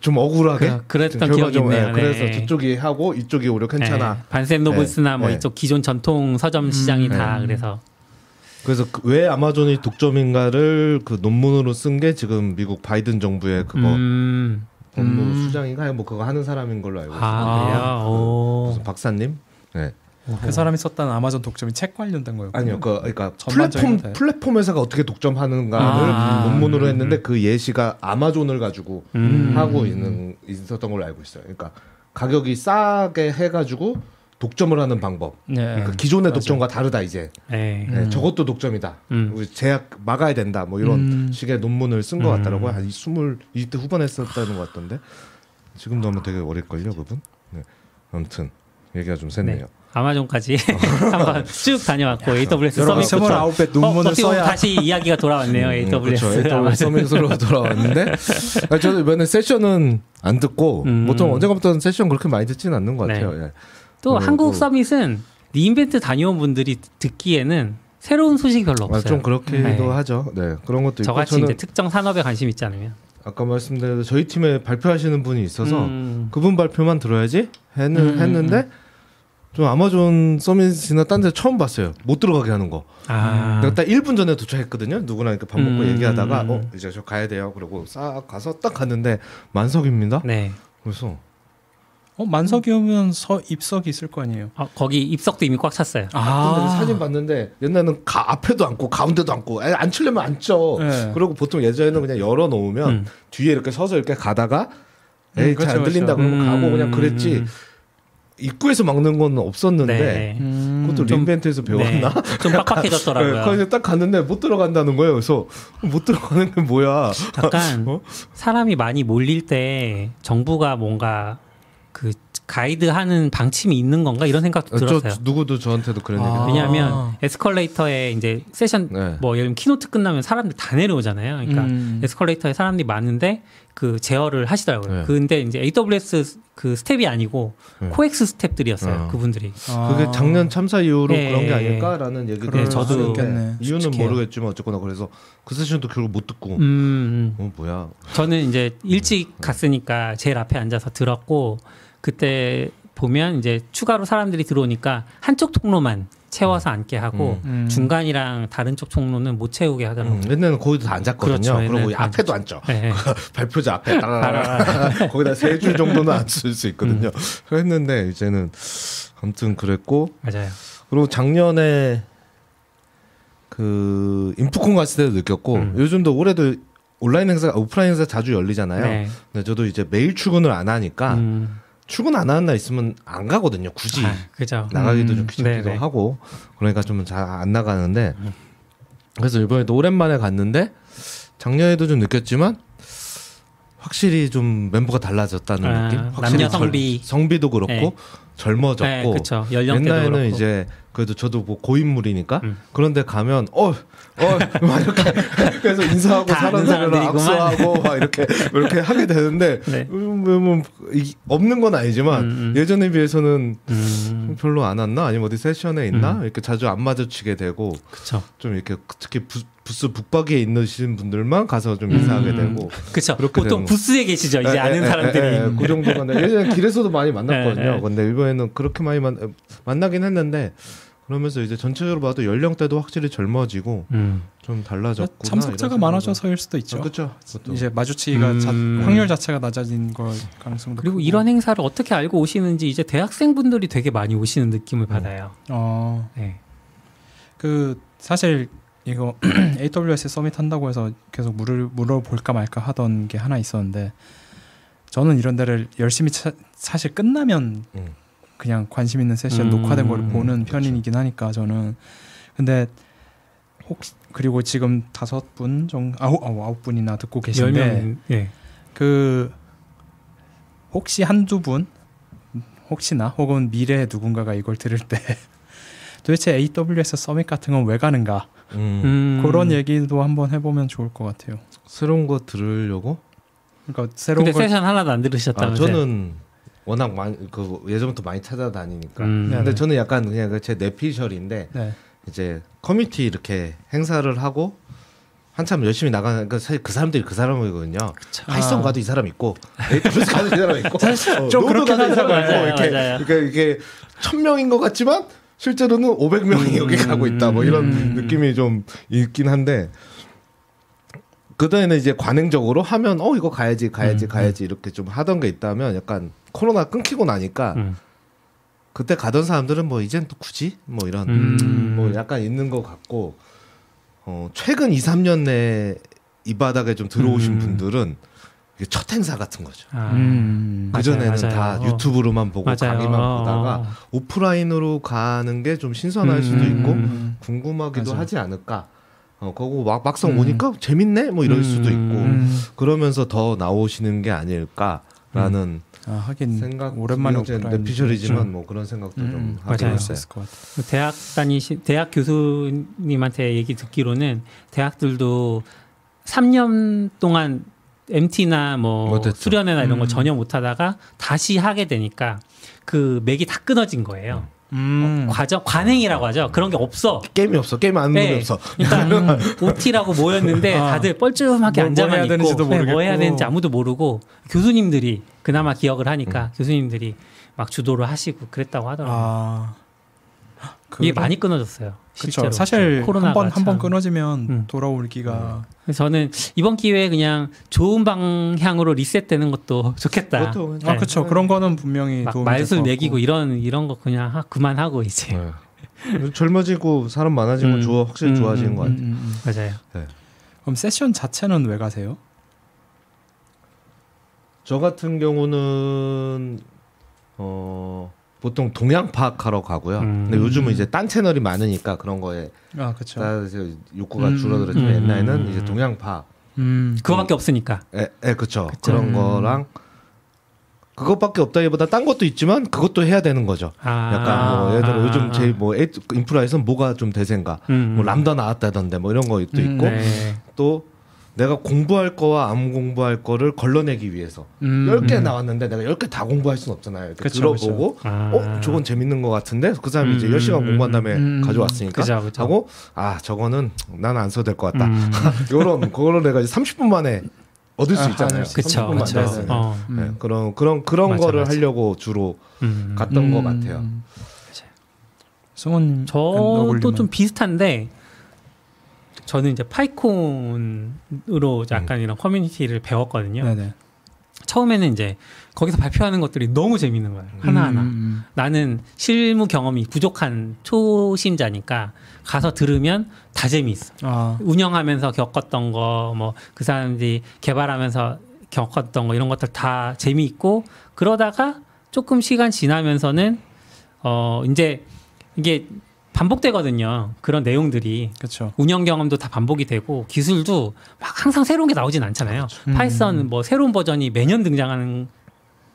좀 억울하게 그- 그랬던 좀 기억이 있네요. 네, 그래서 네. 저쪽이 하고 이쪽이 오히려 괜찮아. 네. 반센 노블스나 뭐 네. 이쪽 기존 전통 서점 시장이 음. 다 네. 그래서 그래서 그- 왜 아마존이 독점인가를 그 논문으로 쓴 게 지금 미국 바이든 정부의 그거 음. 법무 음. 수장인가 뭐 그거 하는 사람인 걸로 알고. 아, 그래요. 오. 무슨 박사님? 네. 그 사람이 썼다는 아마존 독점이 책 관련된 거였고 아니요, 그 그러니까 플랫폼 데. 플랫폼 회사가 어떻게 독점하는가를 아. 논문으로 음. 했는데 그 예시가 아마존을 가지고 음. 하고 있는 있었던 걸로 알고 있어요. 그러니까 가격이 싸게 해가지고 독점을 하는 방법. 네. 그러니까 기존의 맞아요. 독점과 다르다 이제. 네. 네, 음. 저것도 독점이다. 음. 우리 제약 막아야 된다. 뭐 이런 음. 식의 논문을 쓴것 음. 같더라고요. 한 20, 20대 후반에 썼다는 것 같던데. 지금도 아마 되게 어릴걸요, 그분? 네. 아무튼 얘기가 좀 샜네요. 네. 아마존까지 한번 쭉 다녀왔고 AWS 여러분 서밋 스물아홉 배 어, 논문을 보면 써야 다시 이야기가 돌아왔네요. 음, AWS 그렇죠. AWS. 서밋으로 돌아왔는데 아, 저도 이번에 세션은 안 듣고 음. 보통 언젠가부터는 세션 그렇게 많이 듣지는 않는 것 네. 같아요. 예. 또 그리고- 한국 서밋은 리인벤트 다녀온 분들이 듣기에는 새로운 소식이 별로 아, 없어요. 좀 그렇기도 네. 하죠. 네 그런 것도 있고 저같이 저는 이제 특정 산업에 관심 있지 않으면. 아까 말씀드린 저희 팀에 발표하시는 분이 있어서 음. 그분 발표만 들어야지 했는, 음, 했는데 좀 아마존 서밋이나 딴 데 처음 봤어요. 못 들어가게 하는 거. 아. 내가 딱 1분 전에 도착했거든요. 누구랑 이렇게 밥 먹고 음. 얘기하다가 어 이제 저 가야 돼요. 그리고 싹 가서 딱 갔는데 만석입니다. 네. 그래서 어 만석이면 서 입석이 있을 거 아니에요. 어, 거기 입석도 이미 꽉 찼어요. 근데 사진 봤는데 옛날에는 가, 앞에도 앉고 가운데도 앉고 에, 앉히려면 앉죠. 네. 그리고 보통 예전에는 그냥 열어 놓으면 음. 뒤에 이렇게 서서 이렇게 가다가 에이 음, 잘안 그렇죠, 들린다 그렇죠. 그러면 가고 그냥 음. 그랬지. 입구에서 막는 건 없었는데 네. 음. 그것도 좀- 린벤트에서 배웠나? 네. 좀 빡빡해졌더라고요. 네, 거기서 딱 갔는데 못 들어간다는 거예요. 그래서 못 들어가는 게 뭐야? 약간 어? 사람이 많이 몰릴 때 정부가 뭔가 그 가이드하는 방침이 있는 건가 이런 생각도 저 들었어요. 누구도 저한테도 그런 아. 얘기. 왜냐하면 에스컬레이터에 이제 세션 네. 뭐 예를 들면 키노트 끝나면 사람들 다 내려오잖아요. 그러니까 음. 에스컬레이터에 사람들이 많은데 그 제어를 하시더라고요. 네. 근데 이제 AWS 그 스탭이 아니고 네. 코엑스 스탭들이었어요. 어. 그분들이. 아. 그게 작년 참사 이후로 네, 그런 게 네. 아닐까라는 얘기도 네, 저도. 이유는 솔직해요. 모르겠지만 어쨌거나 그래서 그 세션도 결국 못 듣고 음, 음. 어 뭐야? 저는 이제 일찍 갔으니까 제일 앞에 앉아서 들었고 그때 보면 이제 추가로 사람들이 들어오니까 한쪽 통로만 채워서 앉게 하고 음. 중간이랑 다른 쪽 통로는 못 채우게 하더라고요. 음, 옛날에는 거기도 다 앉았거든요. 그렇죠, 그리고 앞에도 앉죠. 네. 발표자 앞에 거기다 세 줄 정도는 앉을 수 있거든요. 음. 그랬는데 이제는 아무튼 그랬고 맞아요. 그리고 작년에 그 인프콘 갔을 때도 느꼈고 음. 요즘도 올해도 온라인 행사, 오프라인 행사 자주 열리잖아요. 네. 근데 저도 이제 매일 출근을 안 하니까 음. 출근 안 하는 날 있으면 안 가거든요. 굳이 아, 그죠. 나가기도 음. 좀 귀찮기도 네네. 하고 그러니까 좀 잘 안 나가는데 그래서 이번에도 오랜만에 갔는데 작년에도 좀 느꼈지만 확실히 좀 멤버가 달라졌다는 아, 느낌. 확실히 남녀 성비. 절- 성비도 그렇고 네. 젊어졌고 네, 그렇죠. 연령대도 옛날에는 그렇고. 이제 그래도 저도 뭐 고인물이니까 음. 그런데 가면 어어 막 이렇게 그래서 인사하고 다 아는 사람들이랑. 악수하고 막 이렇게 이렇게 하게 되는데 네. 음, 이- 없는 건 아니지만 음, 음. 예전에 비해서는 음, 별로 안 왔나 아니면 어디 세션에 있나 음. 이렇게 자주 안 마주치게 되고 그쵸. 좀 이렇게 특히 부, 부스 북박이에 있는 분들만 가서 좀 인사하게 음. 되고. 그렇게 보통. 부스에 계시죠. 이제 에, 아는 에, 에, 사람들이. 에, 에, 그 정도가 네. 예전에 길에서도 많이 만났거든요. 에, 에. 근데 이번에는 그렇게 많이 만, 만나긴 했는데 그러면서 이제 전체적으로 봐도 연령대도 확실히 젊어지고 음. 좀 달라졌구나. 참석자가 많아져서일 수도 있죠. 그렇죠. 이제 마주치기가 자- 음. 확률 자체가 낮아진 걸 가능성도 그리고 크고. 이런 행사를 어떻게 알고 오시는지 이제 대학생분들이 되게 많이 오시는 느낌을 받아요. 어, 네. 그 사실 이거 AWS 서밋 한다고 해서 계속 물을 물어볼까 말까 하던 게 하나 있었는데 저는 이런 데를 열심히 차, 사실 끝나면 음. 그냥 관심 있는 세션 음, 녹화된 걸 보는 그렇죠. 편이긴 하니까 저는 근데 혹시 그리고 지금 다섯 분 정도 아홉 아홉 아홉 분이나 듣고 열 계신데 명. 예. 그 혹시 한두 분 혹시나 혹은 미래에 누군가가 이걸 들을 때 도대체 AWS 서밋 같은 건 왜 가는가 음. 음. 그런 얘기도 한번 해보면 좋을 것 같아요. 새로운 거 들으려고? 그러니까 새로운 근데 걸 세션 하나도 안 아, 들으셨다면서요? 저는 워낙 많이 그 예전부터 많이 찾아다니니까. 음. 네. 근데 저는 약간 그냥 그제 내피셜인데 네. 이제 커뮤니티 이렇게 행사를 하고 한참 열심히 나가는 그러니까 사실 그 사람들이 그 사람이거든요. 아. 가도 이 사람 있고 에이토리스 가도 이 사람 있고 어, 좀 그렇긴 가도 이 사람. 있고 이렇게 맞아요. 이게 이게 천 명인 것 같지만 실제로는 500명이 여기 가고 있다 뭐 이런 음. 느낌이 좀 있긴 한데 그다음에는 이제 관행적으로 하면 어 이거 가야지 가야지 음, 가야지 이렇게 좀 하던 게 있다면 약간 코로나 끊기고 나니까 음. 그때 가던 사람들은 뭐 이젠 또 굳이 뭐 이런 음. 뭐 약간 있는 것 같고 어 최근 2, 3년 내에 이 바닥에 좀 들어오신 음. 분들은 이게 첫 행사 같은 거죠. 아. 음. 그 전에는 맞아요, 다 맞아요. 유튜브로만 보고 맞아요. 강의만 어, 보다가 어. 오프라인으로 가는 게 좀 신선할 음, 수도 있고 음. 궁금하기도 맞아. 하지 않을까. 어, 거고 막 막상 음. 오니까 재밌네 뭐 이럴 수도 있고 음. 그러면서 더 나오시는 게 아닐까라는 아, 하긴 생각. 오랜만에 내피셜이지만 뭐 그런 생각도 음, 좀 맞아요. 하게 됐어요. 대학 다니시 대학 교수님한테 얘기 듣기로는 대학들도 3년 동안 MT나 뭐 못했죠. 수련회나 이런 거 음. 전혀 못 하다가 다시 하게 되니까 그 맥이 다 끊어진 거예요. 음. 과정 관행이라고 하죠. 그런 게 없어. 게임이 없어 게임 아는 네. 없어. 그러니까 OT라고 모였는데 아. 다들 뻘쭘하게 뭐- 앉아만 뭐 해야 있고 되는지도 네, 뭐 모르겠고. 해야 되는지 아무도 모르고 교수님들이 그나마 기억을 음. 하니까 교수님들이 막 주도를 하시고 그랬다고 하더라고요. 아. 이게 많이 끊어졌어요. 실제로. 사실 코로나가 한번 한번 참. 끊어지면 음. 돌아오기가 그래서 저는 이번 기회에 그냥 좋은 방향으로 리셋되는 것도 좋겠다. 그것도 아 네. 그렇죠. 그런 거는 분명히 말술 매기고. 이런 이런 거 그냥 하, 그만하고 이제 네. 젊어지고 사람 많아지고 음. 좋아 확실히 음, 좋아지는 음, 것 음, 같아요. 음, 음. 맞아요. 그럼 세션 자체는 왜 가세요? 저 같은 경우는 어 보통 동양 파악하러 가고요. 음. 근데 요즘은 이제 딴 채널이 많으니까 그런 거에 아 그렇죠. 따라서 욕구가 음, 줄어들었지만 음. 옛날에는 이제 동양 파악, 음. 그거밖에 없으니까. 에, 에 그쵸. 그쵸. 그런 음. 거랑 그것밖에 없다기보다 딴 것도 있지만 그것도 해야 되는 거죠. 아, 약간 뭐 예를 들어 아, 요즘 아. 제일 뭐 인프라에서 뭐가 좀 대세인가, 음, 뭐 람다 나왔다던데 뭐 이런 것도 음, 있고 네. 또 내가 공부할 거와 안 공부할 거를 걸러내기 위해서 음, 열 10개 음. 나왔는데 내가 10개 다 공부할 수는 없잖아요. 그쵸, 들어보고 아. 어 저건 재밌는 것 같은데 그 사람이 이제 음, 10시간 음, 공부한 다음에 음, 가져왔으니까 그죠, 그죠. 하고 아 저거는 나는 안 써도 될 것 같다. 음, 요런 그거를 내가 이제 30분 만에 얻을 수 아, 있잖아요. 그쵸, 그쵸, 30분 그쵸. 만에. 네, 네. 어, 음. 네, 그런 그런 그런 맞아, 거를 맞아. 하려고 주로 음. 갔던 것 같아요. 음. 승훈 저도 좀 비슷한데 저는 이제 파이콘으로 약간 이런 커뮤니티를 배웠거든요. 네네. 처음에는 이제 거기서 발표하는 것들이 너무 재밌는 거예요. 하나하나. 음, 나는 실무 경험이 부족한 초심자니까 가서 들으면 다 재미있어. 아, 운영하면서 겪었던 거, 뭐 그 사람들이 개발하면서 겪었던 거 이런 것들 다 재미있고 그러다가 조금 시간 지나면서는 어 이제 이게 반복되거든요. 그런 내용들이 그렇죠. 운영 경험도 다 반복이 되고 기술도 막 항상 새로운 게 나오진 않잖아요. 음. 파이썬 뭐 새로운 버전이 매년 등장하는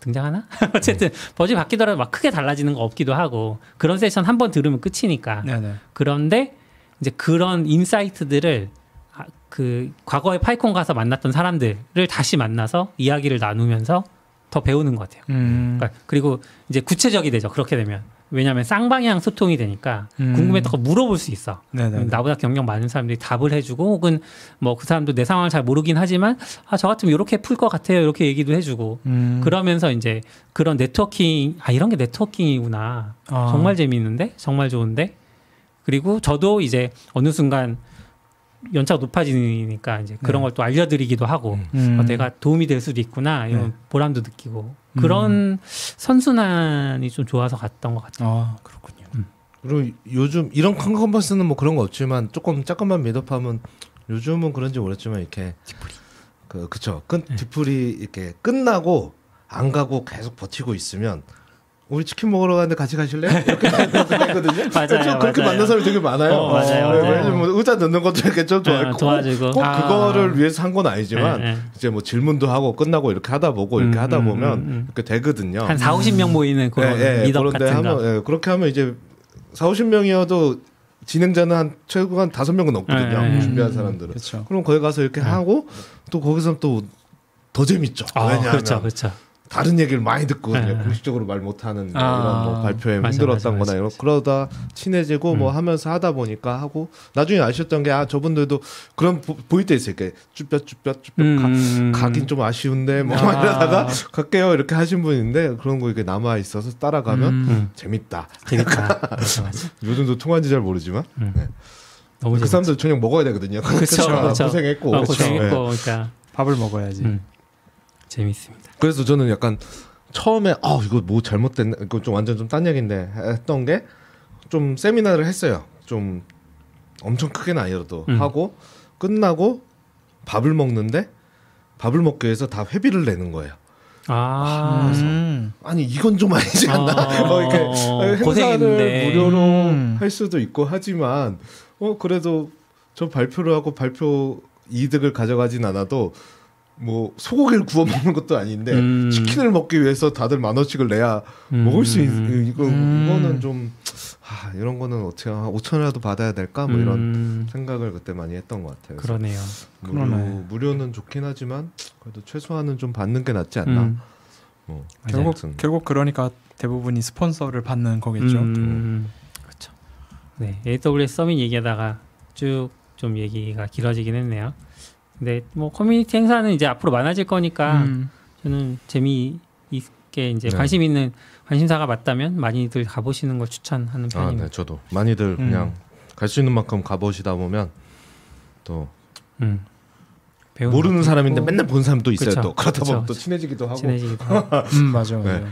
등장하나? 어쨌든 버전이 바뀌더라도 막 크게 달라지는 거 없기도 하고 그런 세션 한 번 들으면 끝이니까 네네. 그런데 이제 그런 인사이트들을 아, 그 과거에 파이콘 가서 만났던 사람들을 다시 만나서 이야기를 나누면서 더 배우는 것 같아요. 음, 그러니까 그리고 이제 구체적이 되죠. 그렇게 되면 왜냐하면 쌍방향 소통이 되니까 음. 궁금했던 거 물어볼 수 있어. 네네. 나보다 경력 많은 사람들이 답을 해주고 혹은 뭐 그 사람도 내 상황을 잘 모르긴 하지만 아 저 같으면 이렇게 풀 것 같아요 이렇게 얘기도 해주고 음, 그러면서 이제 그런 네트워킹 아 이런 게 네트워킹이구나 아. 정말 재미있는데 정말 좋은데 그리고 저도 이제 어느 순간 연차가 높아지니까 이제 그런 네. 걸또 알려드리기도 하고 음. 어, 내가 도움이 될 수도 있구나 이런 네. 보람도 느끼고 그런 선순환이 좀 좋아서 갔던 것 같아요. 아 그렇군요. 그리고 요즘 이런 큰 컨퍼스는 뭐 그런 거 없지만 조금 조금만 미드업하면 요즘은 그런지 모르겠지만 이렇게 그 그쵸 끝 네. 뒤풀이 이렇게 끝나고 안 가고 계속 버티고 있으면 우리 치킨 먹으러 가는데 같이 가실래? 이렇게 되거든요. 맞아요, 좀 그렇게 맞아요. 만난 사람이 되게 많아요. 어, 맞아요, 네, 맞아요. 뭐 의자 넣는 것도 이렇게 좀 좋아했고 어, 도와주고. 꼭 아. 그거를 위해서 한 건 아니지만 네, 네. 이제 뭐 질문도 하고 끝나고 이렇게 하다 보고 이렇게 음, 하다 음, 보면 음, 음. 이렇게 되거든요. 한 4, 50명 모이는 그런 예, 예, 미덕 같은 거. 하면 예, 그렇게 하면 이제 4, 50명이어도 진행자는 한 최고 한 다섯 명은 넘거든요. 예, 예. 준비한 사람들은. 그렇죠. 그럼 거기 가서 이렇게 하고 또 거기서 또 더 재밌죠. 아, 왜냐하면 그렇죠, 그렇죠. 다른 얘기를 많이 듣거든요. 예, 예. 공식적으로 말 못하는 뭐 아, 이런 뭐 발표에 맞아, 힘들었던 맞아, 거나 맞아, 이런 그러다 친해지고 뭐 음. 하면서 하다 보니까 하고 나중에 아셨던 게 아 저분들도 그런 보, 보일 때 있어요. 이렇게 쭈뼛 쭈뼛 쭈뼛 가, 음, 가긴 좀 아쉬운데 뭐 아. 이러다가 갈게요 이렇게 하신 분인데 그런 거 이렇게 남아 있어서 따라가면 음. 음, 재밌다. 재밌다. 맞아, 맞아. 요즘도 통한지 잘 모르지만 음. 네. 너무 그 재밌다. 사람들 저녁 먹어야 되거든요. 그쵸. 고생했고 어. 고생했고, 예. 그러니까 밥을 먹어야지. 음, 재밌습니다. 그래서 저는 약간 처음에 아 이거 뭐 잘못됐나 이거 좀 완전 좀 딴 얘기인데 했던 게 좀 세미나를 했어요. 좀 엄청 크게는 아니어도 음. 하고 끝나고 밥을 먹는데 밥을 먹기 위해서 다 회비를 내는 거예요. 아, 음. 아니 이건 좀 아니지 않나? 아, 어, 이렇게 행사를 고생인데. 무료로 음. 할 수도 있고 하지만 어 그래도 저 발표를 하고 발표 이득을 가져가진 않아도 뭐 소고기를 구워 먹는 것도 아닌데 음. 치킨을 먹기 위해서 다들 만 원씩을 내야 음. 먹을 수 있, 이거 음. 이거는 좀 아, 이런 거는 어떻게 한 5천 원이라도 받아야 될까 뭐 이런 음, 생각을 그때 많이 했던 것 같아요. 그러네요. 무료, 그러네. 무료는 좋긴 하지만 그래도 최소한은 좀 받는 게 낫지 않나. 음, 뭐. 결국 아무튼. 결국 그러니까 대부분이 스폰서를 받는 거겠죠. 음, 그렇죠. 네, AWS 서밋 얘기하다가 쭉 좀 얘기가 길어지긴 했네요. 근데 뭐 커뮤니티 행사는 이제 앞으로 많아질 거니까 음. 저는 재미 있게 이제 네. 관심 있는 관심사가 맞다면 많이들 가보시는 걸 추천하는 아, 편입니다. 네, 저도 많이들 그냥 갈수 있는 만큼 가보시다 보면 또 음. 모르는 사람인데 맨날 본 사람도 있어요. 그쵸, 또 그러다 보면 또. 친해지기도 하고. 친해지기도 하고. 음 맞아 맞아. 네.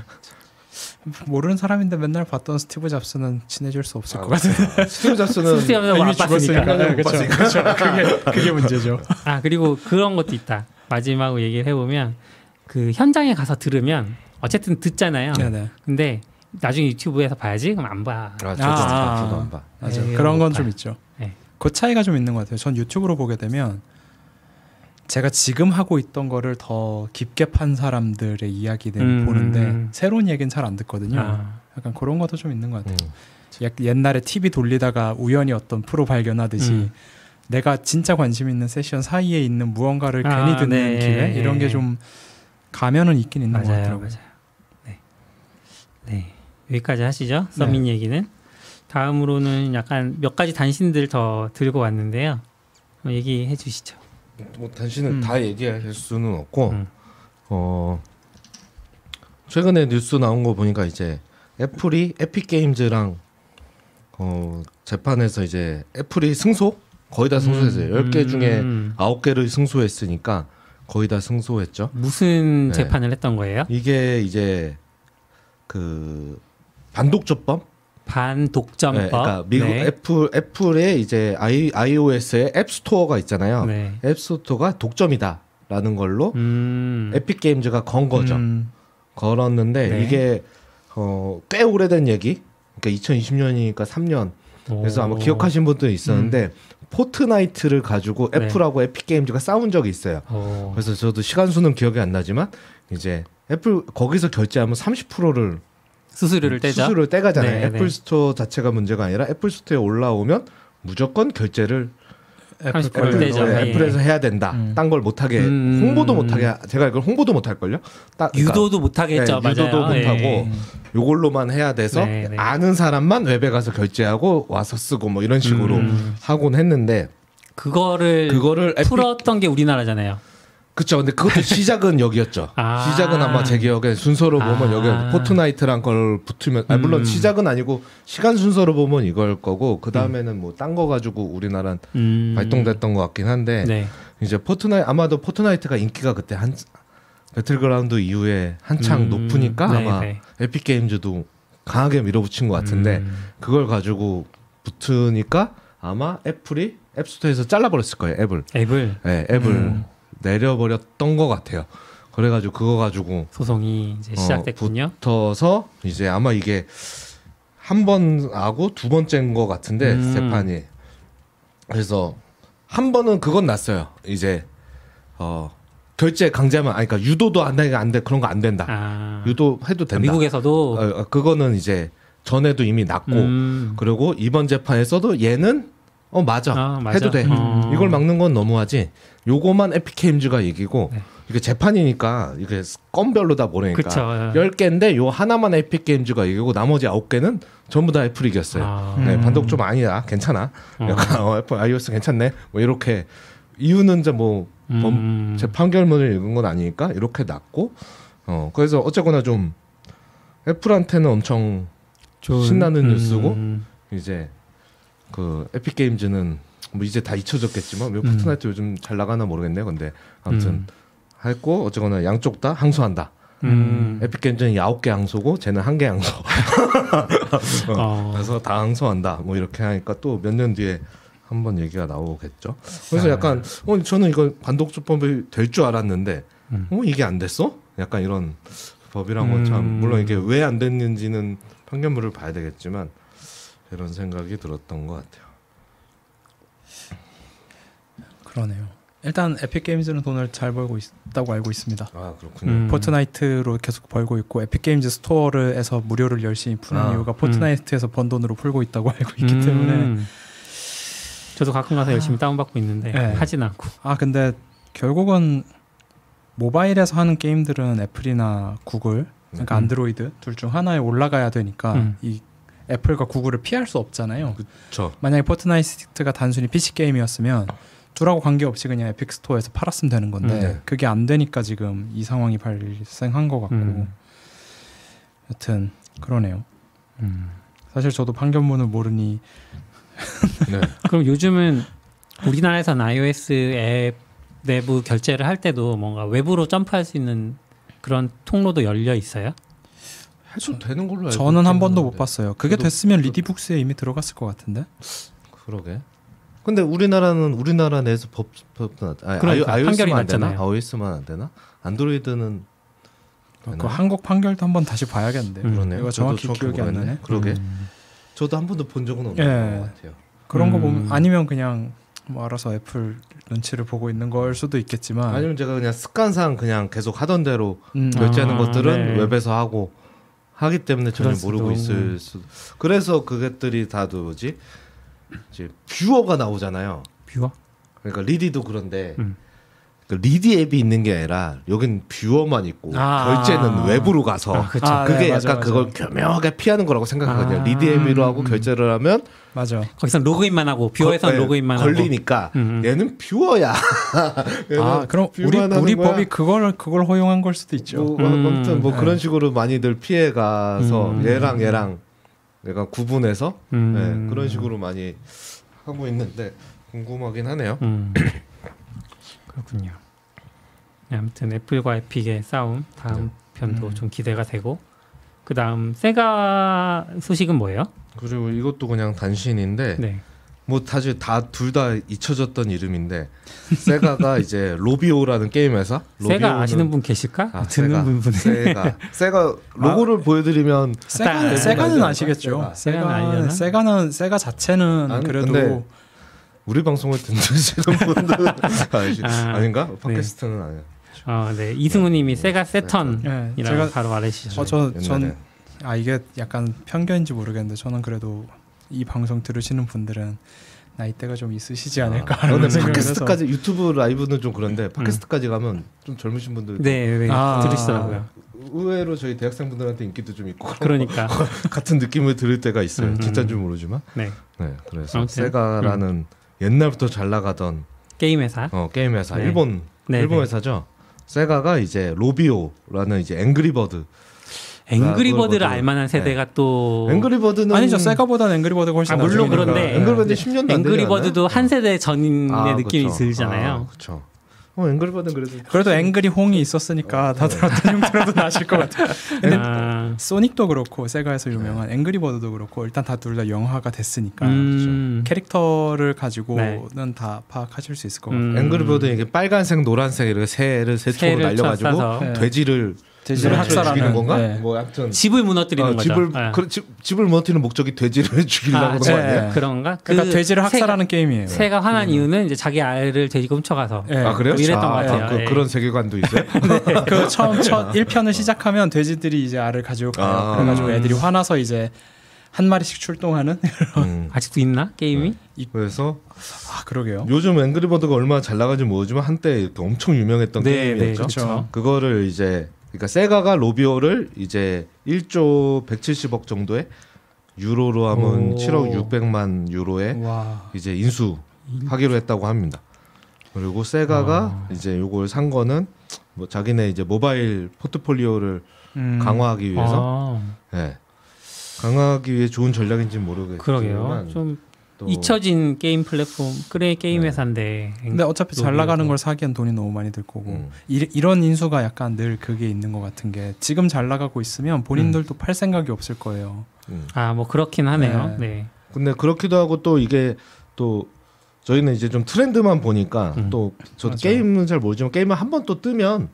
모르는 사람인데 맨날 봤던 스티브 잡스는 친해질 수 없을 아, 것 같은데. 스티브 잡스는 스티브 잡스는 이미. 죽었으니까. 네, 못 그쵸, 봤으니까. 그쵸. 그게 그게 문제죠. 아 그리고 그런 것도 있다. 마지막으로 얘기를 해보면 그 현장에 가서 들으면 어쨌든 듣잖아요. 네네. 근데 나중에 유튜브에서 봐야지 그럼 안 봐. 아, 저도, 아, 저도 안 봐. 맞아. 에이, 그런 건못 좀. 있죠. 네. 그 차이가 좀 있는 것 같아요. 전 유튜브로 보게 되면 제가 지금 하고 있던 거를 더 깊게 판 사람들의 이야기들을 음, 보는데 음. 새로운 얘기는 잘 안 듣거든요. 아, 약간 그런 것도 좀 있는 것 같아요. 음. 약 옛날에 TV 돌리다가 우연히 어떤 프로 발견하듯이 음. 내가 진짜 관심 있는 세션 사이에 있는 무언가를 아, 괜히 듣는 네. 기회 이런 게 좀 가면은 있긴 있는 것 맞아요, 같더라고요. 맞아요. 네, 네 여기까지 하시죠. 서민 얘기는 다음으로는 약간 몇 가지 단신들 더 들고 왔는데요. 어, 얘기해 주시죠. 뭐 단신은 음. 다 얘기할 수는 없고 음. 어 최근에 뉴스 나온 거 보니까 이제 애플이 에픽 게임즈랑 어 재판에서 이제 애플이 승소 거의 다 승소했어요. 열 10개 중에 음. 아홉 개를 승소했으니까 거의 다 승소했죠. 무슨 네. 재판을 했던 거예요? 이게 이제 그 반독점법 반독점법. 네, 그러니까 미국 네. 애플 애플의 이제 i iOS의 App Store가 있잖아요. 네. App Store가 독점이다라는 걸로 음. 에픽 게임즈가 건 거죠. 음, 걸었는데 네. 이게 어, 꽤 오래된 얘기. 그러니까 2020년이니까 3년. 그래서 아마 오. 기억하신 분도 있었는데 포트나이트를 가지고 네. 애플하고 에픽 게임즈가 싸운 적이 있어요. 오. 그래서 저도 시간 수는 기억이 안 나지만 이제 애플 거기서 결제하면 30%를 수수료를 떼죠. 수수료를 떼가잖아요. 네, 애플 네. 스토어 자체가 문제가 아니라 애플 스토어에 올라오면 무조건 결제를 애플 30% 거를 떼죠. 네, 예. 애플 에서 해야 된다. 음. 딴걸 못하게 음. 홍보도 못하게 하- 제가 이걸 홍보도 못할 걸요. 유도도 못하겠죠. 네, 유도도 맞아요. 못하고 예. 요걸로만 해야 돼서 네, 네. 아는 사람만 웹에 가서 결제하고 와서 쓰고 뭐 이런 식으로 음. 하곤 했는데 그거를 그거를 풀었던 게 우리나라잖아요. 그쵸. 근데 그것도 시작은 여기였죠. 아. 시작은 아마 제 기억에 순서로 보면 아. 여기 포트나이트란 걸 붙으면 아 물론 음. 시작은 아니고 시간 순서로 보면 이걸 거고 그 다음에는 뭐딴 거 가지고 우리나라 음. 발동됐던 것 같긴 한데 네. 이제 포트나이 아마도 포트나이트가 인기가 그때 한 배틀그라운드 이후에 한창 음. 높으니까 네, 아마 네. 에픽 게임즈도 강하게 밀어붙인 것 같은데 음. 그걸 가지고 붙으니까 아마 애플이 앱스토어에서 잘라버렸을 거예요 앱을 앱을 네, 앱을 음. 내려버렸던 것 같아요. 그래가지고 그거 가지고 소송이 이제 어, 시작됐군요. 붙어서 이제 아마 이게 한 번 하고 두 번째인 것 같은데 음. 재판이 그래서 한 번은 그건 났어요. 이제 어 결제 강제하면 아니 그러니까 유도도 안 되게 안돼 그런 거 안 된다. 아. 유도 해도 된다. 미국에서도 어, 어, 그거는 이제 전에도 이미 났고 음. 그리고 이번 재판에서도 얘는 어 맞아, 아, 맞아. 해도 돼 어. 이걸 막는 건 너무하지 요거만 에픽 게임즈가 이기고 네. 이게 재판이니까 이게 건별로 다 모르니까 그쵸. 10개인데 요 하나만 에픽 게임즈가 이기고 나머지 9개는 전부 다 애플이 이겼어요 아. 네, 음. 반독점 아니다 괜찮아 어. 약간 어, 애플 iOS 괜찮네 뭐 이렇게 이유는 이제 뭐 범- 음. 제 판결문을 읽은 건 아니니까 이렇게 났고 어 그래서 어쨌거나 좀 Apple한테는 엄청 좋은- 신나는 음. 뉴스고 이제 그 Epic Games는 뭐 이제 다 잊혀졌겠지만 왜 Fortnite 요즘 잘 나가나 모르겠네요. 근데 아무튼 음. 했고 어쨌거나 양쪽 다 항소한다. 음. Epic Games는 아홉 개 항소고 쟤는 한 개 항소. 어. 그래서 다 항소한다. 뭐 이렇게 하니까 또 몇 년 뒤에 한번 얘기가 나오겠죠. 그래서 아. 약간 어 저는 이거 반독점법이 될 줄 알았는데 음. 어 이게 안 됐어? 약간 이런 법이란 건참 음. 물론 이게 왜 안 됐는지는 판결문을 봐야 되겠지만 이런 생각이 들었던 것 같아요. 그러네요. 일단 Epic Games는 돈을 잘 벌고 있다고 알고 있습니다. 아 그렇군요. 음. Fortnite로 계속 벌고 있고 Epic Games Store에서 무료를 열심히 푸는 아. 이유가 Fortnite에서 번 돈으로 풀고 있다고 알고 있기 음. 때문에 저도 가끔 가서 열심히 다운받고 있는데 네. 하진 않고. 아 근데 결국은 모바일에서 하는 게임들은 Apple이나 Google 그러니까 음. 안드로이드 둘 중 하나에 올라가야 되니까 음. 이 Apple과 Google을 피할 수 없잖아요. 저 만약에 Fortnite가 단순히 PC 게임이었으면 둘하고 관계없이 그냥 Epic Store에서 팔았으면 되는 건데 음, 네. 그게 안 되니까 지금 이 상황이 발생한 것 같고 음. 여튼 그러네요. 음. 사실 저도 판결문을 모르니 네. 그럼 요즘은 우리나라에서는 iOS 앱 내부 결제를 할 때도 뭔가 외부로 점프할 수 있는 그런 통로도 열려 있어요? 해도 되는 걸로 알고 저는 한 번도 못. 봤어요. 그게 됐으면 리디북스에 이미 들어갔을 것 같은데. 그러게. 근데 우리나라는 우리나라 내에서 법, 법 아니, 그러니까 아이, 판결이 안 되나? iOS만 안 되나? 안드로이드는 그? 한국 판결도 한번 다시 봐야겠는데. 음. 그러네요. 이거 정확히 기억이 안 모르겠네. 나네. 그러게. 음. 저도 한 번도 본 적은 없는 예. 것 같아요. 그런 거 음. 보면 아니면 그냥 뭐 알아서 애플 눈치를 보고 있는 걸 수도 있겠지만 아니면 제가 그냥 습관상 그냥 계속 하던 대로 음, 결제하는 아, 것들은 네. 웹에서 하고 하기 때문에 전혀 모르고 수도. 있을 수. 그래서 그것들이 다 뭐지? 이제 viewer가 나오잖아요. viewer? 그러니까 리디도 그런데 음. 그 리디 앱이 있는 게 아니라 여긴 viewer만 있고 아. 결제는 외부로 가서 아, 그쵸. 아, 그게 네, 약간 맞아. 그걸 교묘하게 피하는 거라고 생각하거든요. 아. 리디 앱으로 하고 음. 결제를 하면 맞아. 거기서 로그인만 하고 viewer에서는 거- 네, 로그인만 하고 걸리니까 음. 얘는 뷰어야. 얘는 아 그럼 우리 우리 거야. 법이 그걸 그걸 허용한 걸 수도 있죠. 뭐, 음. 아무튼 뭐 네. 그런 식으로 많이들 피해 가서 음. 얘랑 얘랑 내가 구분해서 음. 네, 그런 식으로 많이 하고 있는데 궁금하긴 하네요. 음. 그렇군요. 네, 아무튼 애플과 에픽의 싸움 다음 편도 음. 좀 기대가 되고 그 다음 세가 소식은 뭐예요? 그리고 이것도 그냥 단신인데 네. 뭐 사실 다 둘 다 잊혀졌던 이름인데 세가가 이제 로비오라는 게임 회사 세가 로비오는- 아시는 분 계실까? 아, 듣는 분 분은 세가 세가 로고를 보여드리면 세가는 딱 세가는. 아시겠죠. 세가. 세가는 세가? 세가는 세가 자체는 아니, 그래도 근데 우리 방송을 듣는 분들 아, 아닌가? 팟캐스트는 아니야. 어, 네. 이승우님이 세가 세턴이라고 예, 제가 바로 말해주셨죠. 어, 저-. 전- 아 이게 약간 편견인지 모르겠는데 저는 그래도 이 방송 들으시는 분들은 나이대가 좀 있으시지 않을까 아, 하는 생각을 해서 팟캐스트까지 유튜브 라이브는 좀 그런데 팟캐스트까지 가면 좀 젊으신 분들 네, 네. 아. 들으시더라고요. 의외로 저희 대학생분들한테 인기도 좀 있고 그러니까 같은 느낌을 들을 때가 있어요. 음, 음. 진짜인지 모르지만. 네. 네, 그래서 아무튼, Sega라는 옛날부터 잘 나가던 게임 회사. 어, 게임 회사 네. 일본 네, 일본 네. 회사죠. Sega가 이제 Rovio라는 이제 Angry Birds. Angry Birds를 알만한 세대가 또 Angry Birds는 아니죠 Sega보다는 Angry Birds가 훨씬 아, 물론. 그런데 앵그리버드 네. 10년도 안 되지 Angry Birds도 한 세대 전의 않아요? 아, 느낌이 그쵸. 들잖아요. 아, 그렇죠. 어, 앵그리버드는 그래도 그래도 앵그리 홍이 있었으니까 다들 어떤 형태로도 나실 것 같아요. 근데 아, 소닉도 그렇고 세가에서 유명한 앵그리버드도 그렇고 일단 다 둘 다 영화가 됐으니까 음, 캐릭터를 가지고는 네. 다 파악하실 수 있을 것 같아요. 음, 앵그리버드 이게 빨간색, 노란색 이렇게 새를 새를 날려가지고 쏴서 네. 돼지를 돼지를 네. 학살하는 죽이는 건가? 네. 뭐 아무튼 집을 무너뜨리는 어, 거죠. 집을 아. 그, 집, 집을 무너뜨리는 목적이 돼지를 죽이려고 아, 그런 거 네. 아니에요? 그런가? 그러니까 그 돼지를 새가- 학살하는 게임이에요. 새가 화난 이유는 이제 자기 알을 돼지가 훔쳐가서 네. 아 그래요? 이랬던 아, 것 같아요. 그, 예. 그런 세계관도 있어요? 그 처음 첫 1편을 시작하면 돼지들이 이제 알을 가지고 가요. 아. 그래가지고 음. 애들이 화나서 이제 한 마리씩 출동하는 음. 아직도 있나 게임이? 그래서 아 그러게요. 요즘 앵그리버드가 얼마나 잘 나가는지 모르지만 한때 엄청 유명했던 네, 게임이었죠. 그렇죠. 그거를 이제 그러니까 세가가 로비오를 이제 1조 170억 정도의 유로로 하면 오. 7억 600만 유로에 와. 이제 인수하기로 했다고 합니다. 그리고 세가가 아. 이제 요걸 산 거는 뭐 자기네 이제 모바일 포트폴리오를 음. 강화하기 위해서 아, 예. 강화하기 위해 좋은 전략인지는 모르겠지만 그러게요. 좀 또 잊혀진 게임 플랫폼 그래 게임 네. 회사인데. 근데 어차피 잘. 나가는 걸 사기엔 돈이 너무 많이 들 거고 음. 이, 이런 인수가 약간 늘 그게 있는 것 같은 게 지금 잘 나가고 있으면 본인들도 팔 생각이 없을 거예요. 음. 아뭐 그렇긴 하네요. 네. 네. 근데 그렇기도 하고 또 이게 또 저희는 이제 좀 트렌드만 보니까 음. 또 저도 맞아요. 게임은 잘 모르지만 게임을 한 번 또 뜨면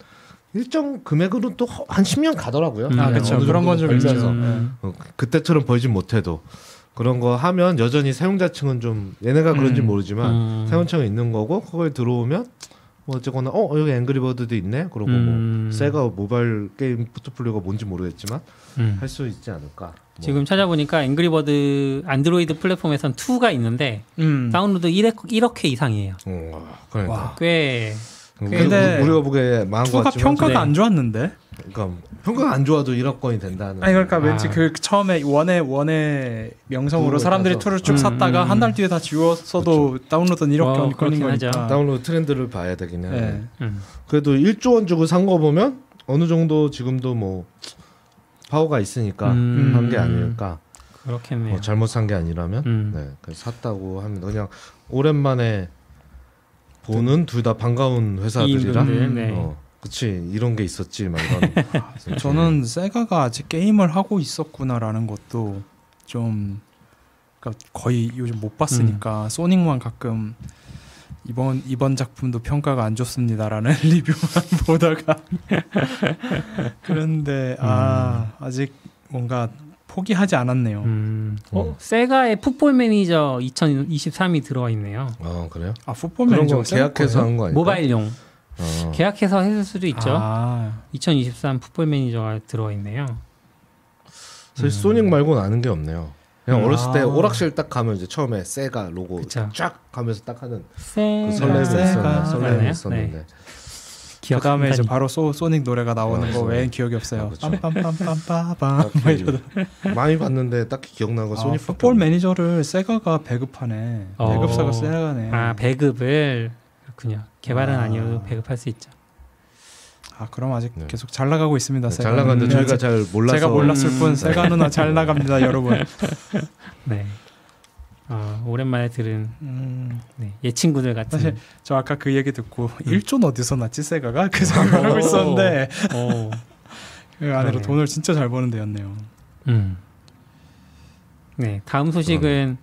일정 금액으로 또 한 10년 가더라고요. 음. 아. 어느 그런 건좀. 벌면서. 음. 어, 그때처럼 벌진 못해도 그런 거 하면 여전히 사용자층은 좀 얘네가 그런지 음. 모르지만 음. 사용자층은 있는 거고 그걸 들어오면 뭐 어쨌거나 어 여기 앵그리버드도 있네 그러고 음. 뭐 세가 모바일 게임 포트폴리오가 뭔지 모르겠지만 음. 할수 있지 않을까 뭐. 지금 찾아보니까 Angry Birds Android 플랫폼에선 2가 있는데 음. 다운로드 1회, 1억 회 이상이에요. 어, 그러니까 와. 꽤 근데 우리가 보기에 망한 것 같지만 평가가 네. 안 좋았는데. 그러니까 평가가 안 좋아도 1억 건이 된다는 아니 그러니까 아. 왠지 그 처음에 one의 one의 명성으로 사람들이. two를 쭉 음, 샀다가 음. 한달 뒤에 다 지웠어도 다운로드는 1억 어, 건 건인 그렇긴 하죠. 거니까. 다운로드 트렌드를 봐야 되긴 해요. 네. 음. 그래도 1조 원 주고 산 거 보면 어느 정도 지금도 뭐 파워가 있으니까 음. 한게 아닐까. 그렇겠네요. 뭐 잘못 산 게 아니라면 음. 네, 그래서 샀다고 합니다. 그냥 오랜만에 보는 둘 다 반가운 회사들이라 네. 어, 그치 이런 게 있었지 막 이런. 저는 세가가 아직 게임을 하고 있었구나라는 것도 좀 그러니까 거의 요즘 못 봤으니까 소닉만 가끔 이번 이번 작품도 평가가 안 좋습니다라는 리뷰만 보다가 그런데 아 아직 뭔가 포기하지 않았네요. 음. 어, 음. Sega의 Football Manager 2023이 들어와 있네요. 어 그래요? 아 Football Manager 거 계약해서 한 거 아니야? 모바일용 어. 계약해서 했을 수도 있죠. 아, 2023 Football Manager가 들어와 있네요. 사실 Sonic 말고는 아는 게 없네요. 그냥 음. 어렸을 때 아. 오락실 딱 가면 이제 처음에 Sega 로고 그쵸. 쫙 가면서 딱 하는 그 설렘이 Sega. 있었는데 설렘이 맞나요? 있었는데 네. 그 다음에 이제. 바로 소, 소닉 노래가 나오는 아, 거. 외엔 기억이 없어요. 아. 빰빰빰빰빰빰. 많이 봤는데 딱히 기억나는 건 아, 소닉 풋볼 매니저를 세가가 배급하네. 어. 배급사가 세가네. 아 배급을 그렇군요. 개발은 아. 아. 니어도 배급할 수 있죠. 아 그럼 아직 네. 계속 잘 나가고 있습니다. 잘 세가는. 나가는데 음, 저희가 잘 몰라서 제가 몰랐을 뿐 음, 세가 누나 잘 나갑니다, 여러분. 네. 어, 오랜만에 들은 음, 네, 옛 친구들 같은. 사실 저 아까 그 얘기 듣고 1조 어디서 났지 Sega가 그 생각을 하고 있었는데 오. 그 안으로 그러네. 돈을 진짜 잘 버는 데였네요. 음. 네, 다음 소식은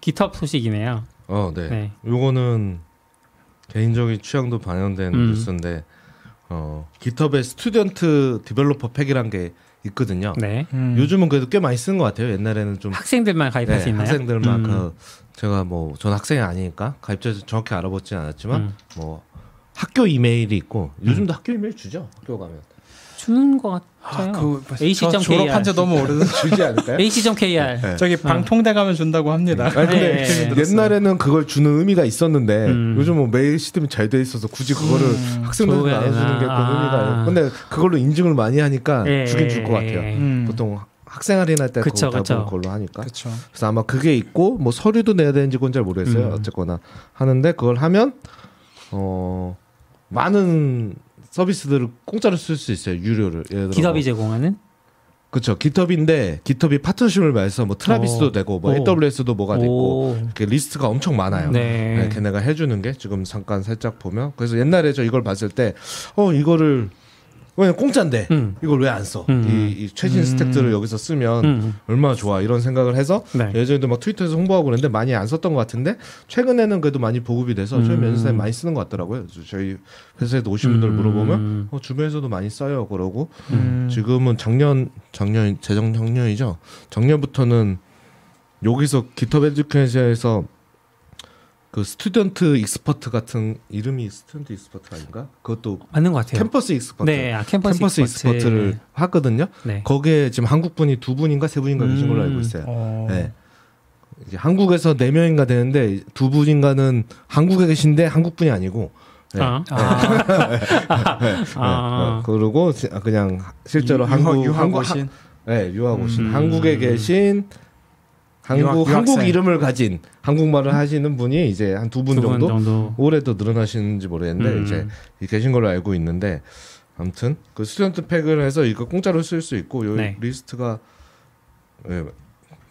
GitHub 소식이네요. 어, 네. 네. 요거는 개인적인 취향도 반영된 음. 뉴스인데 어, GitHub의 Student Developer Pack이란 게 있거든요. 네. 음. 요즘은 그래도 꽤 많이 쓰는 것 같아요. 옛날에는 좀 학생들만 가입할 네, 수 있나요? 학생들만 음. 그 제가 뭐 전 학생이 아니니까 가입자 정확히 알아보진 않았지만 음. 뭐 학교 이메일이 있고 요즘도 학교 이메일 주죠. 학교 가면 주는 것 아, 같아요. 그 AC.kr. 저 졸업한 지 너무 오래된 주지 않을까요? AC.kr. 네. 저기 방통대 가면 준다고 합니다. 아니 근데 네. 옛날에는 그걸 주는 의미가 있었는데 음. 요즘 뭐 메일 시스템이 잘 돼 있어서 굳이 그거를 음. 학생들한테 나눠주는 되나? 게 그런 의미가 아. 근데 그걸로 인증을 많이 하니까 예, 주긴 줄 것 같아요. 예. 음. 보통 학생 할인할 때 그쵸, 그거 그쵸. 다 그걸로 하니까. 그렇죠. 그래서 아마 그게 있고 뭐 서류도 내야 되는지 그건 잘 모르겠어요. 음. 어쨌거나 하는데 그걸 하면 어 많은 서비스들을 공짜로 쓸 수 있어요. 유료를. 예를 들어 기업이 뭐, 제공하는 그렇죠. GitHub인데 GitHub이 파트너십을 맺어서 뭐 Travis도 오. 되고 뭐 오. AWS도 뭐가 되고 오. 이렇게 리스트가 엄청 많아요. 네. 네, 걔네가 해주는 게 지금 잠깐 살짝 보면 그래서 옛날에 저 이걸 봤을 때 어 이거를 그냥 공짜인데 음. 이걸 왜 안 써? 음. 이, 이 최신 음. stack들을 여기서 쓰면 음. 얼마나 좋아 이런 생각을 해서 네. 예전에도 막 Twitter에서 홍보하고 그랬는데 많이 안 썼던 것 같은데 최근에는 그래도 많이 보급이 돼서 저희 음. 면세사에 많이 쓰는 것 같더라고요. 저희 회사에도 오신 분들 음. 물어보면 어, 주변에서도 많이 써요 그러고 음. 지금은 작년 작년 재정 작년이죠. 작년부터는 여기서 GitHub Education에서 그 Student Expert 같은 이름이 Student Expert 아닌가? 그것도 맞는 것 같아요. Campus Expert. 네, 아, Campus, Campus Expert. Expert를 하거든요. 네. 거기에 지금 한국 분이 두 분인가 세 분인가 계신 걸로 알고 음. 있어요. 어. 네. 이제 한국에서 네 명인가 되는데 두 분인가는 한국에 계신데 한국 분이 아니고. 네. 아. 아, 네. 아. 네. 그리고 지- 그냥 실제로 유- 한국 유학 한국 오신 네, 유학 오신 음. 한국에 계신 한국 유학- 한국. 이름을 가진 한국말을 하시는 분이 이제 한 두 분 정도 정도. 올해도 늘어나시는지 모르겠는데 음. 이제 계신 걸로 알고 있는데 아무튼 그 student pack을 해서 이거 공짜로 쓸 수 있고 요 네. 리스트가 예,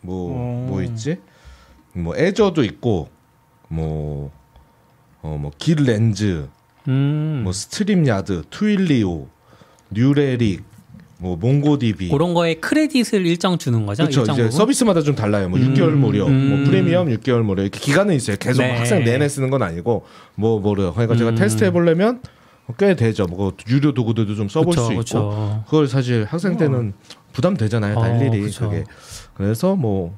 뭐 어. 뭐 있지? 뭐 Azure도 있고 뭐 어 뭐 GitLens, 음. 뭐 StreamYard, Twilio, New Relic, 뭐 몽고디비 그런 거에 크레딧을 일정 주는 거죠. 그렇죠. 이제 부분? 서비스마다 좀 달라요. 뭐 음, 6개월 무료, 음. 뭐 프리미엄 6개월 무료 이렇게 기간은 있어요. 계속 네. 학생 내내 쓰는 건 아니고 뭐 뭐래요. 그러니까 제가 음. 테스트 해보려면 꽤 되죠. 뭐 유료 도구들도 좀 써볼 그쵸, 수 있고 그쵸. 그걸 사실 학생 때는 부담 되잖아요. 다 어, 일일이 그쵸. 그게 그래서 뭐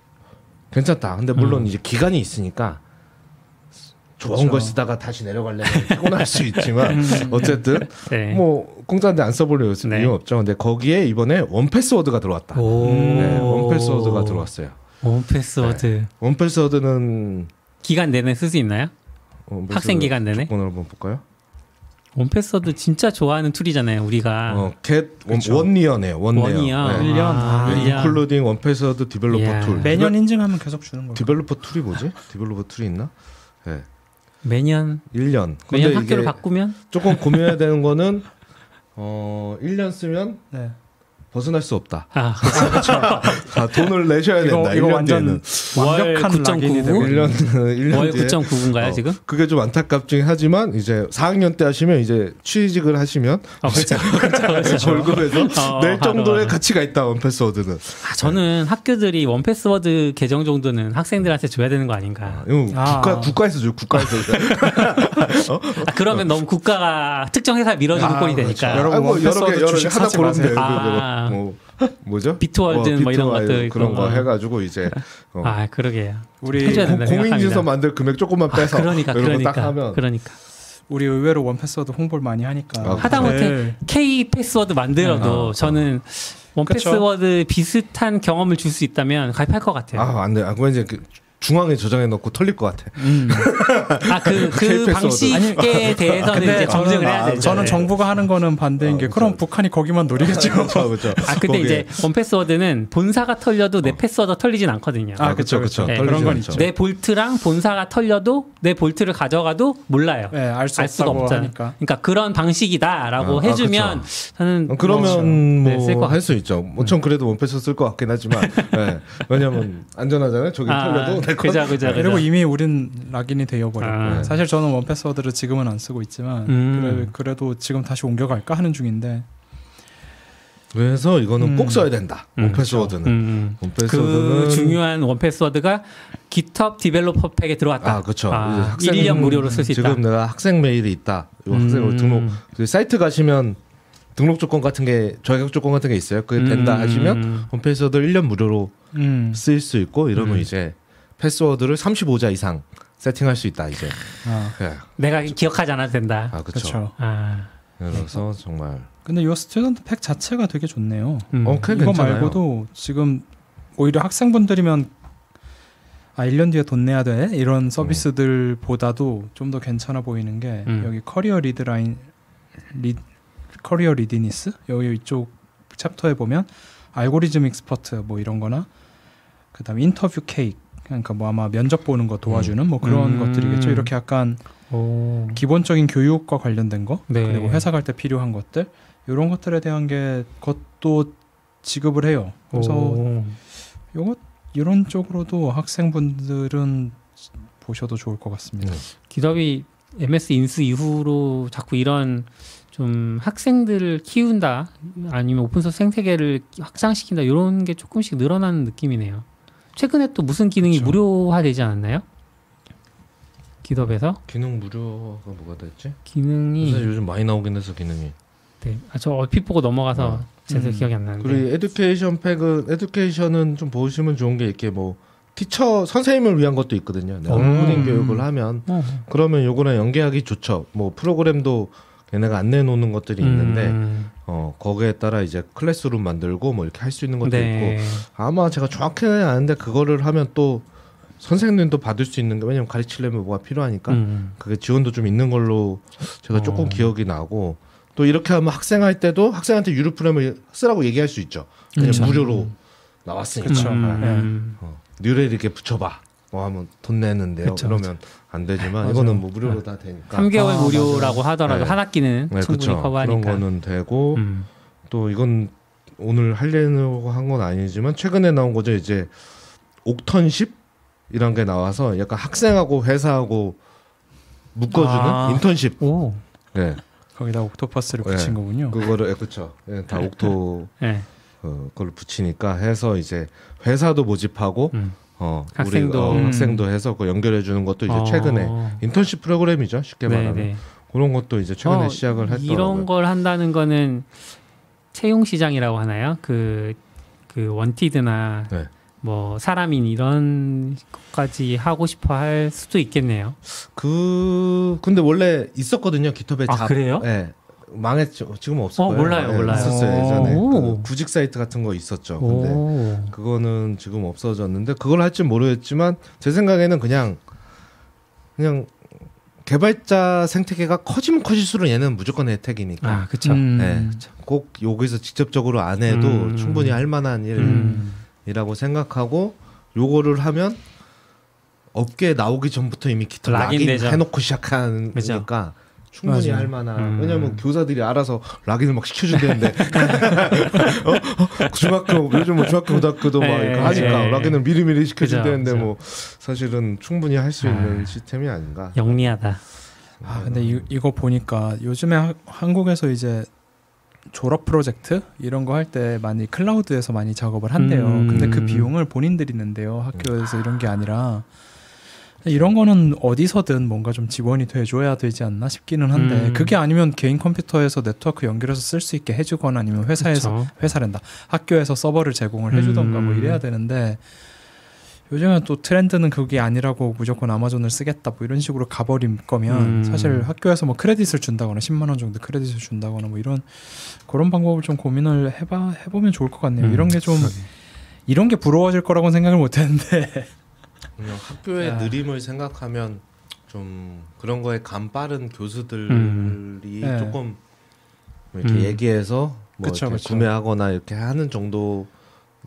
괜찮다. 근데 물론 음. 이제 기간이 있으니까 좋은 그쵸. 걸 쓰다가 다시 내려가려면 피곤할 수 있지만 어쨌든 네. 뭐 공짜인데 안 써보려 네. 이유 없죠. 근데 거기에 이번에 1Password가 들어왔다. 오. 네, 1Password가 들어왔어요. 원 패스워드. 원 패스워드는 기간 내내 쓸 수 있나요? 원 학생 기간 내내? 조건을 한번 볼까요? 1Password 진짜 좋아하는 tool이잖아요. 우리가. 어, get one, 그쵸. one year네요. one year. one year. 네. 일 년. 아, 네, 일 년. including 1Password developer. tool. 매년 인증하면 계속 주는 거예요. developer tool이 뭐지? developer tool이 있나? 네. 매년 1년. 매년 학교를 바꾸면 조금 고민해야 되는 거는 어, 1년 쓰면 네. 벗어날 수 없다. 아, 아, 돈을 내셔야 이거 된다. 이거 1년 완전. 완벽한 월 lock-in이 9.99? 되고 1년 1년 월 뒤에 9.99인가요 어, 지금? 그게 좀 안타깝긴 하지만 이제 4학년 때 하시면 이제 취직을 하시면 어, 그렇죠. 그렇죠. 그렇죠. 월급에서 어, 낼 바로, 정도의. 가치가 있다 1Password는. 아, 저는 학교들이 1Password 계정 정도는 학생들한테 줘야 되는 거 아닌가. 이거 아. 국가 국가에서 줘 국가에서. 아, 그러면 너무 국가가 특정 회사 밀어주는 꼴이 되니까. 여러분, 아이고 여러 개 원패스워드 여러 개 돼. 마세요. 아. 뭐 뭐죠? 비트월드 뭐 이런 것들 그런. 거 해가지고 이제 어, 아, 그러게요. 우리 생각합니다. 만들 금액 조금만 아, 빼서 그러니까 이런 그러니까 하면 그러니까 우리 의외로 원 패스워드 홍보를 많이 하니까 아, 하다못해 네. K 패스워드 만들어도 어, 저는 원 그쵸. 패스워드 비슷한 경험을 줄 수 있다면 가입할 것 같아요. 아 안 돼. 아 그건 이제 그 중앙에 저장해 놓고 털릴 것 같아. 음. 아그 그. 방식에 대해서는 근데 이제 검증을 해야 아, 되죠. 저는 네. 정부가 하는 거는 반대인 어, 게 그쵸. 그럼 북한이 거기만 노리겠죠. 그렇죠, 그렇죠. 아 근데 이제 1Password는 본사가 털려도 내 password 털리진 않거든요. 아, 그쵸, 그쵸, 그쵸. 네, 그런 건. 있죠. 내 vault랑 본사가 털려도 내 vault를 가져가도 몰라요. 네, 알수 알 수가 없잖아요. 하니까. 그러니까 그런 방식이다라고 아, 아, 해주면 저는 어, 그러면 네, 쓸것 뭐할수 있죠. 뭐 전 그래도 1Pass 쓸 것 같긴 하지만 네. 왜냐면 안전하잖아요. 저기 아, 털려도 것. 그죠 그죠. 그리고. 이미 우린 lock-in이 되어버렸고 아. 사실 저는 1Password를 지금은 안 쓰고 있지만 음. 그래, 그래도 지금 다시 옮겨갈까 하는 중인데 그래서 이거는 음. 꼭 써야 된다. 음, 1Password는. 음, 음. 1Password는 그 중요한 원 패스워드가 GitHub 디벨로퍼 팩에 들어왔다. 아 그렇죠. 아, 1년 무료로 쓸 수 있다. 지금 내가 학생 메일이 있다. 이 학생으로 음. 등록 그 사이트 가시면 등록 조건 같은 게 자격 조건 같은 게 있어요. 그게 된다 음. 하시면 1Password를 1년 무료로 음. 쓰일 수 있고 이러면 음. 이제 password를 35자 이상 세팅할 수 있다 이제. 아 네. 내가 기억하지 않아도 된다. 아 그렇죠. 아, 그래서 정말 근데 이 student pack 자체가 되게 좋네요. 음. 어, 이거 괜찮아요. 말고도 지금 오히려 학생분들이면 아 1년 뒤에 돈 내야 돼 이런 서비스들보다도 좀더 괜찮아 보이는 게 음. 여기 career lead line 리 career readiness 여기 이쪽 챕터에 보면 Algorithm Expert 뭐 이런거나 그다음 에 Interview Cake 그러니까 뭐 아마 면접 보는 거 도와주는 뭐 그런 음. 것들이겠죠 이렇게 약간 오. 기본적인 교육과 관련된 거 네. 그리고 회사 갈 때 필요한 것들 이런 것들에 대한 게 그것도 지급을 해요. 그래서 오. 요것 이런 쪽으로도 학생분들은 보셔도 좋을 것 같습니다. 네. 기업이 MS 인수 이후로 자꾸 이런 좀 학생들을 키운다 아니면 오픈소스 생태계를 확장시킨다 이런 게 조금씩 늘어나는 느낌이네요. 최근에 또 무슨 기능이 그렇죠. 무료화되지 않았나요? 기업에서 기능 무료가 뭐가 됐지? 기능이 사실 요즘 많이 나오긴 해서 기능이. 네. 아, 저 얼핏 보고 넘어가서 제대로 음. 기억이 안 나는데. 그리고 에듀케이션 팩은 에듀케이션은 좀 보시면 좋은 게 이렇게 뭐 티처 선생님을 위한 것도 있거든요. 내가 음. 코딩 교육을 하면 어. 그러면 요거랑 연계하기 좋죠. 뭐 프로그램도 걔네가 안 내놓는 것들이 있는데 음. 어 거기에 따라 이제 클래스룸 만들고 뭐 이렇게 할 수 있는 것도 네. 있고 아마 제가 정확히는 아는데 그거를 하면 또 선생님도 받을 수 있는 게 왜냐면 가르치려면 뭐가 필요하니까 음. 그게 지원도 좀 있는 걸로 제가 조금 어. 기억이 나고 또 이렇게 하면 학생 할 때도 학생한테 유료 프로그램을 쓰라고 얘기할 수 있죠. 그냥 그쵸. 무료로 나왔으니까. 그쵸. 음. 어, 뉴레일 이렇게 붙여봐. 뭐 하면 돈 내는데요. 그쵸, 그러면 안 되지만 맞아요. 이거는 뭐 무료로 다 되니까. 3개월 아, 무료라고 하더라도 네. 한 학기는 네, 충분히 그쵸. 커버하니까. 그런 거는 되고 음. 또 이건 오늘 하려고 한 건 아니지만 최근에 나온 거죠. 이제 옥턴십이란 게 나와서 약간 학생하고 회사하고 묶어주는 아. 인턴십. 오. 네, 거기다 옥토퍼스를 네. 붙인 거군요. 그거를 예, 그쵸. 예, 다 옥토 네. 어, 그걸 붙이니까 해서 이제 회사도 모집하고 음. 어 학생도. 우리, 어, 음. 학생도 해서 그 연결해 주는 것도 이제 어. 최근에 인턴십 프로그램이죠. 쉽게 네, 말하면 네. 그런 것도 이제 최근에 어, 시작을 했더라고요. 이런 걸 한다는 거는 채용 시장이라고 하나요? 그, 그 원티드나 네. 뭐 사람인 이런 것까지 하고 싶어 할 수도 있겠네요. 그 근데 원래 있었거든요. 기톱에 아, 잡. 그래요? 예. 망했죠. 지금 없을 어, 거예요. 몰라요, 예, 몰라요. 있었어요 예전에 오. 그 구직 사이트 같은 거 있었죠. 근데 오. 그거는 지금 없어졌는데 그걸 할지 모르겠지만 제 생각에는 그냥 그냥 개발자 생태계가 커지면 커질수록 얘는 무조건 혜택이니까. 아, 그쵸. 음. 네, 꼭 여기서 직접적으로 안 해도 음. 충분히 할 만한 음. 일이라고 생각하고 요거를 하면 업계에 나오기 전부터 이미 기타 락인. 해놓고 시작하니까 충분히 맞아요. 할 만한 음. 왜냐면 교사들이 알아서 락인을 막 시켜준다는데 어? 어? 중학교 요즘 뭐 중학교 고등학교도 막 네, 이렇게 하니까 네. 락인을 미리미리 시켜준다는데 뭐 사실은 충분히 할 수 있는 아. 시스템이 아닌가 영리하다. 아 근데 이, 이거 보니까 요즘에 하- 한국에서 이제 졸업 프로젝트 이런 거 할 때 많이 클라우드에서 많이 작업을 한대요. 음. 근데 그 비용을 본인들이 낸대요. 학교에서 이런 게 아니라 이런 거는 어디서든 뭔가 좀 지원이 돼줘야 되지 않나 싶기는 한데 음. 그게 아니면 개인 컴퓨터에서 네트워크 연결해서 쓸 수 있게 해주거나 아니면 회사에서 그쵸. 회사랜다 학교에서 서버를 제공을 해주던가 뭐 음. 이래야 되는데 요즘은 또 트렌드는 그게 아니라고 무조건 아마존을 쓰겠다 뭐 이런 식으로 가버린 거면 음. 사실 학교에서 뭐 크레딧을 준다거나 10만 원 정도 크레딧을 준다거나 뭐 이런 그런 방법을 좀 고민을 해봐 해보면 좋을 것 같네요. 음, 이런 게 좀. 이런 게 부러워질 거라고는 생각을 못했는데 그냥 학교의 아. 느림을 생각하면 좀 그런 거에 감 빠른 교수들이 음. 네. 조금 이렇게 음. 얘기해서 뭐 그쵸, 이렇게 그쵸. 구매하거나 이렇게 하는 정도가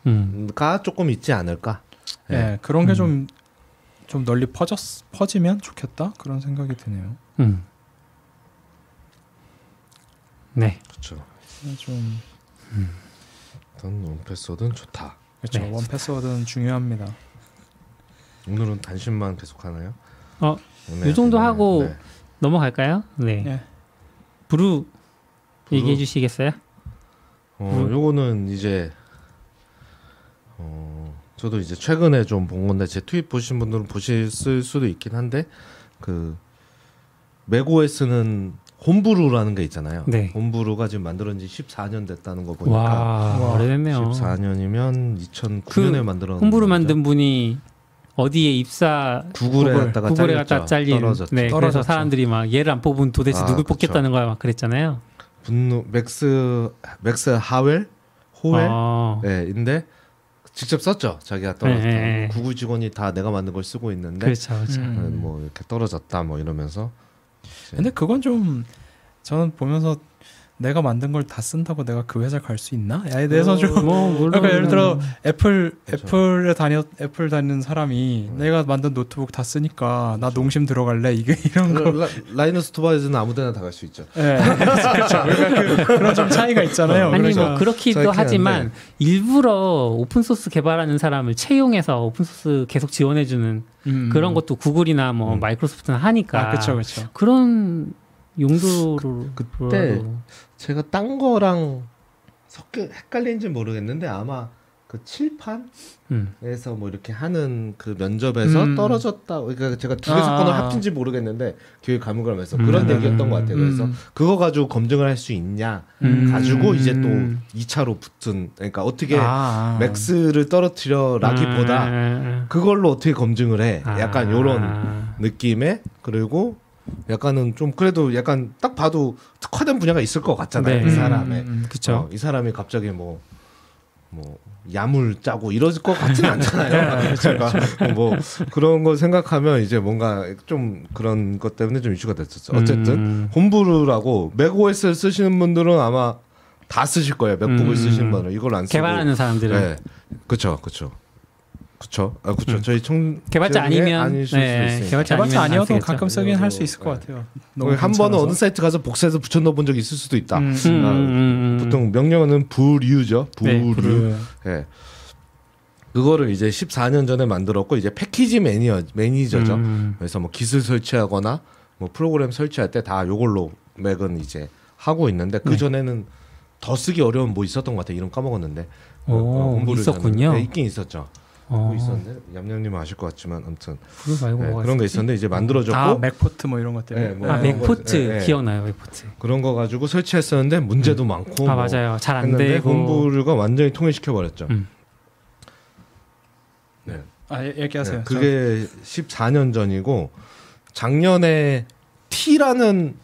음. 조금 있지 않을까? 예, 네. 그런 게 음. 좀좀 널리 퍼졌 퍼지면 좋겠다 그런 생각이 드네요. 음. 네. 그렇죠. 좀 일단 원패스워드는 좋다. 그렇죠. 네. 원 패스워드는 중요합니다. 오늘은 단신만 계속 하나요? 어, 네, 요 정도 네, 하고 네. 넘어갈까요? 네. 예. 브루 얘기해 브루. 주시겠어요? 어, 음. 요거는 이제 어, 저도 이제 최근에 좀 본 건데 제 트윗 보신 분들은 보실 수도 있긴 한데 그 맥OS는 Homebrew라는 게 있잖아요. 네. Homebrew가 지금 만들어진 지 14년 됐다는 거 보니까 와, 와, 오래됐네요. 14년이면 2009년에 그 만들었는 Homebrew 거죠. 만든 분이 어디에 입사 구글에 구글, 갔다가 구글에. 갔다 잘린 떨어졌죠. 네, 그래서 떨어졌죠. 사람들이 막 얘를 안 뽑으면 도대체 아, 누굴 그쵸. 뽑겠다는 거야 막 그랬잖아요. 분노 Max Max Howell Howell 어. 네, 인데 직접 썼죠. 자기가 떨어졌다. 네, 네, 네. 구글 직원이 다 내가 만든 걸 쓰고 있는데 그렇죠, 그렇죠. 음. 네, 뭐 이렇게 떨어졌다 뭐 이러면서 근데 그건 좀 저는 보면서 내가 만든 걸 다 쓴다고 내가 그 회사 갈 수 있나? 야에 대해서 좀뭐 물론 그러니까 예를 들어 애플 그렇죠. 애플에 다녔 애플 다니는 사람이 내가 만든 노트북 다 쓰니까 나 농심 들어갈래 이게 이런 거. 라, Linus Torvalds는 아무데나 다 갈 수 있죠. 예. 그렇죠. 그러니까 그, 그런 좀 차이가 있잖아요. 아니 그래서 뭐 그렇기도 하지만 한데. 일부러 오픈 소스 개발하는 사람을 채용해서 오픈 소스 계속 지원해주는 음. 그런 것도 구글이나 뭐 음. 마이크로소프트는 하니까 아 그렇죠 그렇죠. 그런 용도로 그 때 제가 딴 거랑 섞여 헷갈린지 모르겠는데 아마 그 칠판에서 음. 뭐 이렇게 하는 그 면접에서 음. 떨어졌다. 그러니까 제가 두개 아, 사건을 아. 합친지 모르겠는데 기획 감각하면서 음. 그런 얘기였던 것 같아요. 그래서 음. 그거 가지고 검증을 할 수 있냐 음. 가지고 이제 또 2차로 붙은 그러니까 어떻게 아, 아. 맥스를 떨어뜨려라기보다 아, 그걸로 어떻게 검증을 해 아, 약간 아. 요런 느낌의 그리고 약간은 좀 그래도 약간 딱 봐도 특화된 분야가 있을 것 같잖아요 네. 이 사람의 음, 음, 그쵸. 어, 이 사람이 갑자기 뭐뭐 야물 짜고 이럴 것 같지는 않잖아요. 그러니까 뭐 그런 거 생각하면 이제 뭔가 좀 그런 것 때문에 좀 이슈가 됐었죠. 어쨌든 음. 홈브루라고 맥OS를 쓰시는 분들은 아마 다 쓰실 거예요. 맥북을 음. 쓰시는 분은 이걸 안 쓰고 개발하는 사람들은 네, 그렇죠, 그렇죠, 그렇죠. 아, 그렇죠. 음. 저희 청 개발자 아니면 네. 개발자 개발자 아니어도. 가끔 쓰긴 할 수 있을 것 네. 같아요. 거기 한 번은 어느 사이트 가서 복사해서 붙여 넣어 본 적이 있을 수도 있다. 음, 음, 아, 음, 음. 보통 명령어는 부류죠. 네, 부류. 부류. 예. 그거를 이제 14년 전에 만들었고 이제 패키지 매니어 매니저죠. 음. 그래서 뭐 기술 설치하거나 뭐 프로그램 설치할 때 다 요걸로 맥은 이제 하고 있는데 그 네. 전에는 더 쓰기 어려운 뭐 있었던 것 같아. 이름 까먹었는데. 오, 어, 홍보를 있었군요. 네, 있긴 있었죠. 어, 뭐 있었는데 얌얌님 아실 것 같지만 아무튼 네, 그런 게? 있었는데 이제 만들어졌고 아 MacPorts 뭐 이런 것들. 네, 뭐 아 MacPorts 거, 예, 예. 기억나요 MacPorts 그런 거 가지고 설치했었는데 문제도 많고 아 뭐 맞아요 잘 안 되고 Homebrew가 완전히 통일시켜 버렸죠. 음. 네. 아 예- 얘기하세요. 네, 그게 14년 전이고 작년에 T라는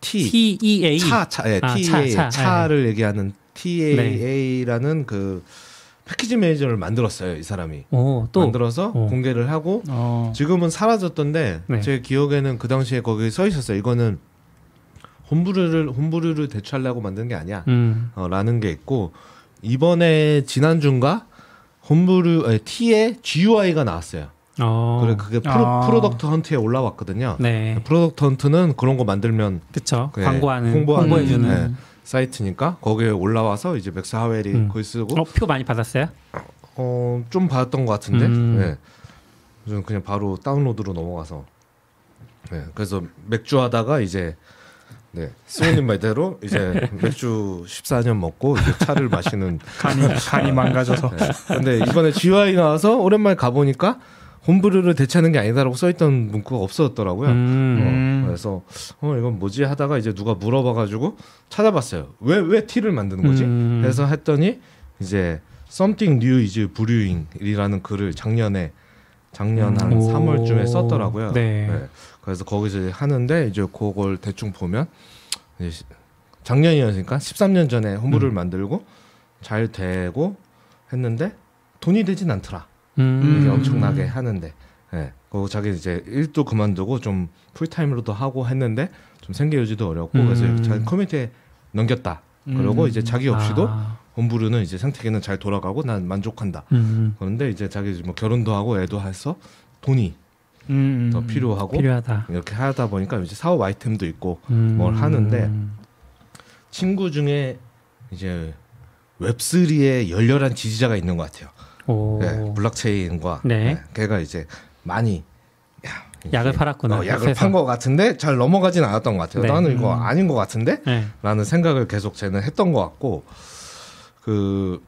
T, T E A 차, 차, 예, 아, TEA, 차, 차, 차를 얘기하는 TEA라는 그 package manager를 만들었어요. 이 사람이 오 또 만들어서 어. 공개를 하고 어. 지금은 사라졌던데 네. 제 기억에는 그 당시에 거기 써 있었어요. 이거는 Homebrew를 Homebrew를 대체하려고 만든 게 아니야. 음. 어, 라는 게 있고 이번에 지난주인가 Homebrew 아니, Tea의 GUI가 나왔어요. 어. 그래 그게 프로, 아. Product Hunt에 올라왔거든요. 네 Product Hunt는 그런 거 만들면 그쵸 네, 광고하는 홍보하는, 홍보해주는 네. 사이트니까 거기에 올라와서 이제 Max Howell이 음. 거기 쓰고 어, 표 많이 받았어요? 어, 좀 받았던 것 같은데 음. 네. 저는 그냥 바로 다운로드로 넘어가서 네. 그래서 맥주 하다가 이제 네 수호님 말대로 이제 맥주 14년 먹고 이제 차를 마시는 간이 간이 망가져서. 네. 근데 이번에 GUI 나와서 오랜만에 가보니까 Homebrew를 대체하는 게 아니다라고 써있던 문구가 없어졌더라고요. 음. 음. 어, 그래서 어 이건 뭐지 하다가 이제 누가 물어봐가지고 찾아봤어요. 왜왜 T를 만드는 거지? 음. 그래서 했더니 이제 Something New is Brewing이라는 글을 작년에 작년 한 음. 오. 3월쯤에 썼더라고요. 네. 그래서 거기서 이제 하는데 이제 그걸 대충 보면 이제 시- 작년이었으니까 13년 전에 홈브루를 음. 만들고 잘 되고 했는데 돈이 되진 않더라. 음. 이게 엄청나게 하는데 예. 그리고 자기 이제 일도 그만두고 좀 풀타임으로도 하고 했는데 좀 생계 유지도 어렵고 음. 그래서 자기 커뮤니티에 넘겼다. 그리고 음. 이제 자기 없이도 아. 홈브루는 이제 생태계는 잘 돌아가고 난 만족한다. 음. 그런데 이제 자기 뭐 결혼도 하고 애도 해서 돈이 음, 음. 더 필요하고 필요하다. 이렇게 하다 보니까 이제 사업 아이템도 있고 음. 뭘 하는데 친구 중에 이제 웹3의 열렬한 지지자가 있는 것 같아요. 오. 네, 블록체인과 네. 네, 걔가 이제 많이 야, 약을 팔았구나. 어, 약을. 판 것 같은데 잘 넘어가진 않았던 것 같아요. 네. 나는 이거 음. 아닌 것 같은데 네. 라는 생각을 계속 쟤는 했던 것 같고 그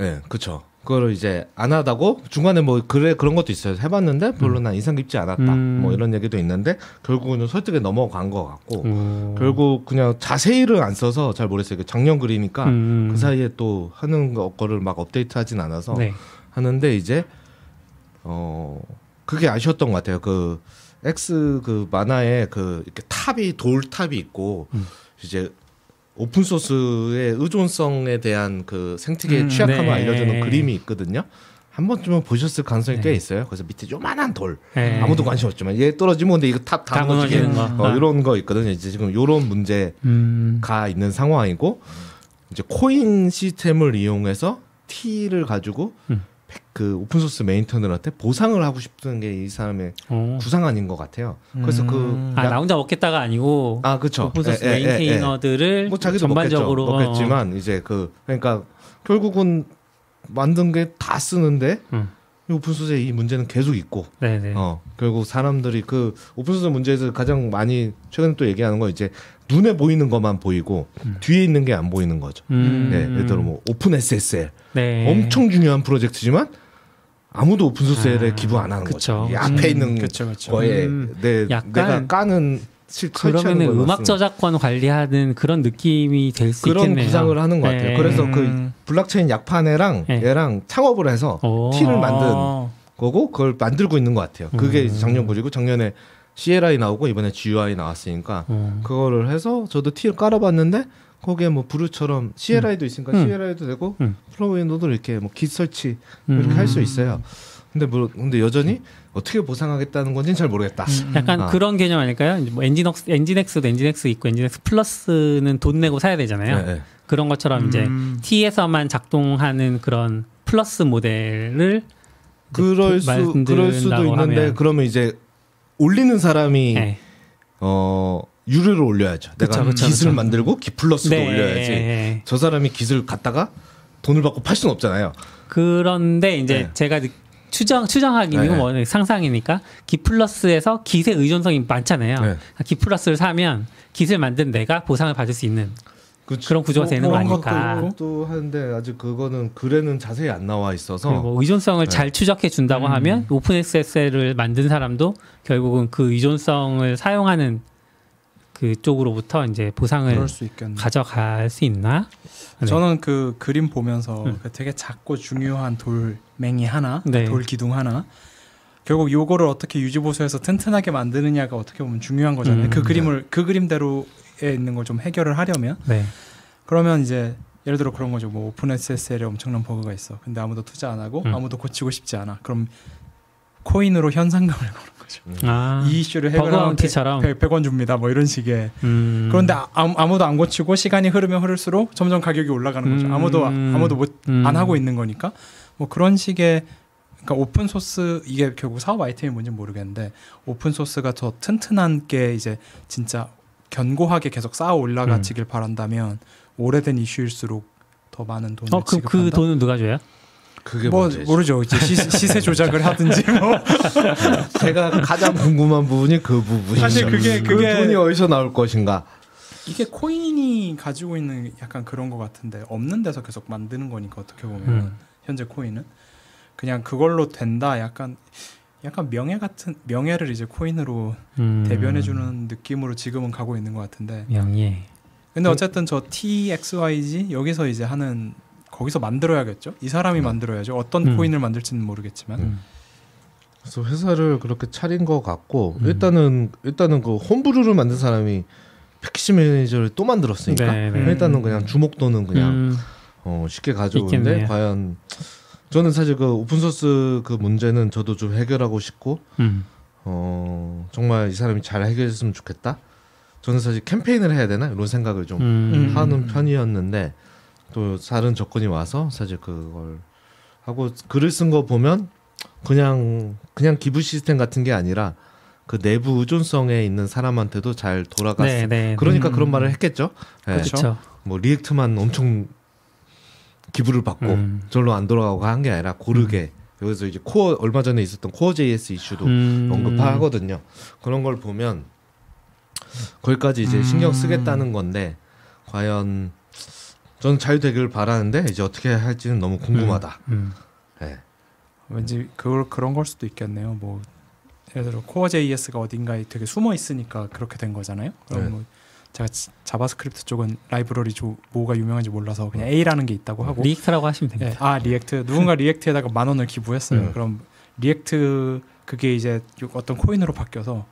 예, 그쵸. 그거를 이제 안 하다고 중간에 뭐 그래 그런 것도 있어요. 해봤는데 별로 난 인상 깊지 않았다. 음. 뭐 이런 얘기도 있는데 결국은 설득에 넘어간 것 같고 오. 결국 그냥 자세히를 안 써서 잘 모르겠어요. 작년 글이니까 음. 그 사이에 또 하는 거, 거를 막 업데이트하진 않아서 네. 하는데 이제 어 그게 아쉬웠던 것 같아요. 그 X 그 만화에 그 이렇게 탑이 돌 탑이 있고 음. 이제 오픈 소스의 의존성에 대한 그 생태계의 음, 취약함을 네. 알려주는 그림이 있거든요. 한 번쯤은 보셨을 가능성이 네. 꽤 있어요. 그래서 밑에 요만한 돌 네. 아무도 관심 없지만 얘 떨어지면 근데 이거 탑다다 무너지는 거. 어, 아. 이런 거 있거든요. 이제 지금 요런 문제 음. 가 있는 상황이고 이제 코인 시스템을 이용해서 T를 가지고 음. 그 오픈 소스 maintainer한테 보상을 하고 싶은 게 이 사람의 오. 구상 아닌 것 같아요. 그래서 음. 아, 약- 나 혼자 먹겠다가 아니고 아 그렇죠. 오픈 소스 maintainer들을 뭐 자기도 전반적으로 먹겠죠. 먹겠지만 이제 그 그러니까 결국은 만든 게 다 쓰는데 음. 이 오픈 소스의 이 문제는 계속 있고 네네. 어 결국 사람들이 그 오픈 소스 문제에서 가장 많이 최근에 또 얘기하는 건 이제 눈에 보이는 것만 보이고 뒤에 있는 게 안 보이는 거죠. 음. 네, 예를 들어 뭐 OpenSSL 네. 엄청 중요한 프로젝트지만 아무도 오픈 소스에 아, 기부 안 하는 그쵸. 거죠. 이 앞에 음, 있는 그쵸, 그쵸. 거에 음, 내 약간 내가 까는 실 거에 음악 저작권 관리하는 그런 느낌이 될수 그런 있겠네요. 구상을 하는 것 같아요. 네. 그래서 그 음. 블록체인 약판애랑 네. 얘랑 창업을 해서 오. 티를 만든 어. 거고 그걸 만들고 있는 것 같아요. 그게 음. 작년 글이고 작년에 CLI 나오고 이번에 GUI 나왔으니까 어. 그거를 해서 저도 티를 깔아봤는데 거기에 뭐 brew처럼 CLI도 있으니까 음. CLI도 되고 음. 플로윈도도 이렇게 뭐 Git 설치 음. 이렇게 할 수 있어요. 근데 뭐 근데 여전히 어떻게 보상하겠다는 건지는 잘 모르겠다. 약간 아. 그런 개념 아닐까요? 이제 뭐 Nginx, Nginx도 Nginx 있고 Nginx Plus는 돈 내고 사야 되잖아요. 네, 네. 그런 것처럼 이제 음. T에서만 작동하는 그런 플러스 모델을 그럴 수 그럴 수도 있는데 하면. 그러면 이제 올리는 사람이 네. 어 유료를 올려야죠. 내가 그쵸, 깃을. 만들고 깃 플러스도 네. 올려야지. 저 사람이 깃을 갖다가 돈을 받고 팔 수는 없잖아요. 그런데 이제 네. 제가 느- 추정 추정하기는 네. 뭐 상상이니까 기플러스에서 기세 의존성이 많잖아요. 네. 기플러스를 사면 기술 만든 내가 보상을 받을 수 있는 그런 구조가 되는 거 아닐까. 것도 하는데 아직 그거는 글에는 자세히 안 나와 있어서 그리고 뭐 의존성을 네. 잘 추적해 준다고 음. 하면 오픈 SSL을 만든 사람도 결국은 그 의존성을 사용하는 그 쪽으로부터 이제 보상을 수. 가져갈 수 있나? 네. 저는 그 그림 보면서 음. 그 되게 작고 중요한 돌멩이 하나, 네. 돌 기둥 하나. 결국 요거를 어떻게 유지 보수해서 튼튼하게 만드느냐가 어떻게 보면 중요한 거잖아요. 음. 그 그림을 그 그림대로에 있는 걸 좀 해결을 하려면 네. 그러면 이제 예를 들어 그런 거죠. 뭐 OpenSSL에 엄청난 버그가 있어. 근데 아무도 투자 안 하고 음. 아무도 고치고 싶지 않아. 그럼 코인으로 현상금을 거는 거죠. 아, 이 이슈를 아웃티처럼. 100, 원 줍니다. 뭐 이런 식의. 음. 그런데 아, 아무도 안 고치고 시간이 흐르면 흐를수록 점점 가격이 올라가는 거죠. 음. 아무도 아무도 못안 음. 하고 있는 거니까 뭐 그런 식의 그러니까 오픈 소스 이게 결국 사업 아이템이 뭔지 는 모르겠는데 오픈 소스가 더 튼튼한 게 이제 진짜 견고하게 계속 쌓아 올라가지길 바란다면 오래된 이슈일수록 더 많은 돈을 어, 그럼 그 지급한다. 돈은 누가 줘요? 그게 뭐 문제죠. 모르죠. 이제 시, 시세 조작을 하든지 뭐 제가 가장 궁금한 부분이 그 부분이죠. 사실 그게- 그 그게- 돈이 어디서 나올 것인가. 이게 코인이 가지고 있는 약간 그런 것 같은데 없는 데서 계속 만드는 거니까 어떻게 보면 음. 현재 코인은 그냥 그걸로 된다 약간 약간 명예 같은 명예를 이제 코인으로 음. 대변해 주는 느낌으로 지금은 가고 있는 것 같은데 명예. 근데 어쨌든 저 TXYG 여기서 이제 하는 거기서 만들어야겠죠 이 사람이 만들어야죠 어떤 음. 코인을 만들지는 모르겠지만 음. 그래서 회사를 그렇게 차린 것 같고 음. 일단은 일단은 그 홈브루를 만든 사람이 패키지 매니저를 또 만들었으니까 네, 네. 일단은 그냥 주목도는 그냥 음. 어, 쉽게 가져오는데 있겠네요. 과연 저는 사실 그 오픈 소스 그 문제는 저도 좀 해결하고 싶고 음. 어, 정말 이 사람이 잘 해결했으면 좋겠다. 저는 사실 캠페인을 해야 되나 이런 생각을 좀 음. 하는 편이었는데 또 다른 조건이 와서 사실 그걸 하고 글을 쓴 거 보면 그냥 그냥 기부 시스템 같은 게 아니라 그 내부 의존성에 있는 사람한테도 잘 돌아갔어. 네, 네. 그러니까 음. 그런 말을 했겠죠. 네. 그렇죠. 뭐 React만 엄청 기부를 받고 음. 절로 안 돌아가고 한 게 아니라 고르게 여기서 이제 코어 얼마 전에 있었던 core-js 이슈도 음. 언급하거든요. 그런 걸 보면 거기까지 이제 신경 쓰겠다는 건데 과연 저는 잘 되길 바라는데 이제 어떻게 할지는 너무 궁금하다. 음. 네. 왠지 그걸 그런 걸 수도 있겠네요. 뭐 예를 들어 core-js가 어딘가에 되게 숨어 있으니까 그렇게 된 거잖아요. 그럼 네. 뭐 제가 지- JavaScript 쪽은 라이브러리 조, 뭐가 유명한지 몰라서 그냥 A라는 게 있다고 하고 React라고 하시면 예, 됩니다. 아 React 누군가 React에다가 만 원을 기부했어요. 음. 그럼 React 그게 이제 어떤 코인으로 바뀌어서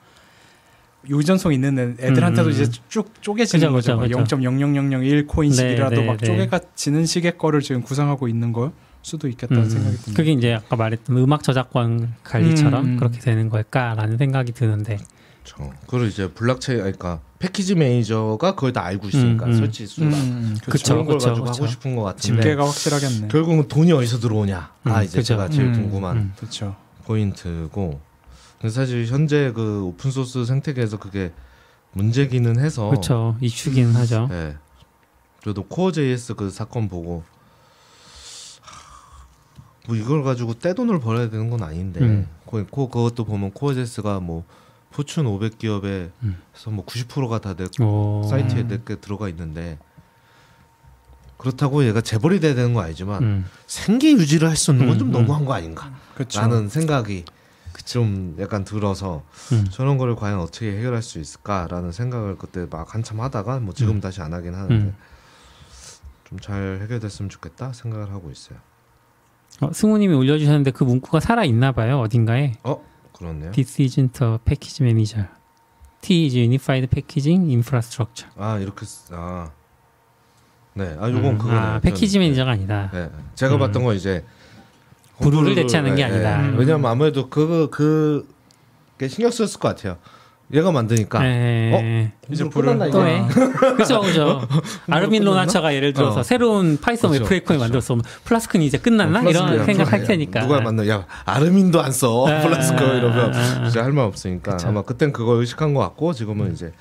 의존성 있는 애- 애들한테도 음, 음, 이제 쭉 쪼개지는 그죠, 거죠. 그죠, 그죠. 0.00001 코인씩이라도 네, 네, 막 네. 쪼개가 지는 식의 거를 지금 구상하고 있는 걸 수도 있겠다는 음. 생각이 듭니다. 그게 이제 아까 말했던 음악 저작권 관리처럼 음, 음. 그렇게 되는 걸까라는 생각이 드는데 그렇죠. 그리고 이제 블록체인 그러니까 패키지 매니저가 그걸 다 알고 있으니까 음, 음. 설치 수가 음, 그쵸, 그런 걸 그쵸, 가지고 그쵸. 하고 싶은 것 같은데 집계가 확실하겠네. 결국은 돈이 어디서 들어오냐. 아 음, 이제 그죠. 제가 제일 음, 궁금한 음. 포인트고 근데 사실 현재 그 오픈 소스 생태계에서 그게 문제기는 해서 그렇죠 이슈기는 하죠. 예. 저도 core-js 그 사건 보고 하, 뭐 이걸 가지고 떼돈을 벌어야 되는 건 아닌데 음. 코, 코 그것도 보면 core-js가 뭐 포춘 500 기업에서 음. 뭐 90%가 다내 오. 사이트에 내게 들어가 있는데 그렇다고 얘가 재벌이 돼야 되는 거 아니지만 음. 생계 유지를 할 수 있는 건좀 음, 너무한 거 아닌가? 그렇죠. 라는 생각이 좀 약간 들어서 음. 저런 거를 과연 어떻게 해결할 수 있을까라는 생각을 그때 막 한참 하다가 뭐 지금 음. 다시 안 하긴 하는데 음. 좀잘 해결됐으면 좋겠다 생각을 하고 있어요. 어, 승우님이 올려주셨는데 그 문구가 살아 있나 봐요 어딘가에. 어 그렇네요. This isn't a package manager. T is Unified Packaging Infrastructure. 아 이렇게 쓰- 아 네, 아 요건 음, 그거네요. 아, 패키지 전- manager가 아니다. 네, 제가 음. 봤던 건 이제 부루를 공부를- 대체하는 게 네, 아니다. 네. 왜냐면 아무래도 그거 그게 신경 썼을 것 같아요. 얘가 만드니까 네. 이제 공부 불을 또? 해. 그죠, 그죠. Armin? Ronacher가 예를 들어서 어. 새로운 Python 그죠, 웹프레임을 그죠. 만들었어. Flask는 이제 끝났나? 어, 이런 Flask야. 생각 할 야, 테니까. 누가 만든 야 Armin도 안 써. 아, 플라스크 아, 이러면 아, 아. 진짜 할말 없으니까 그쵸. 아마 그땐 그걸 의식한 것 같고 지금은 이제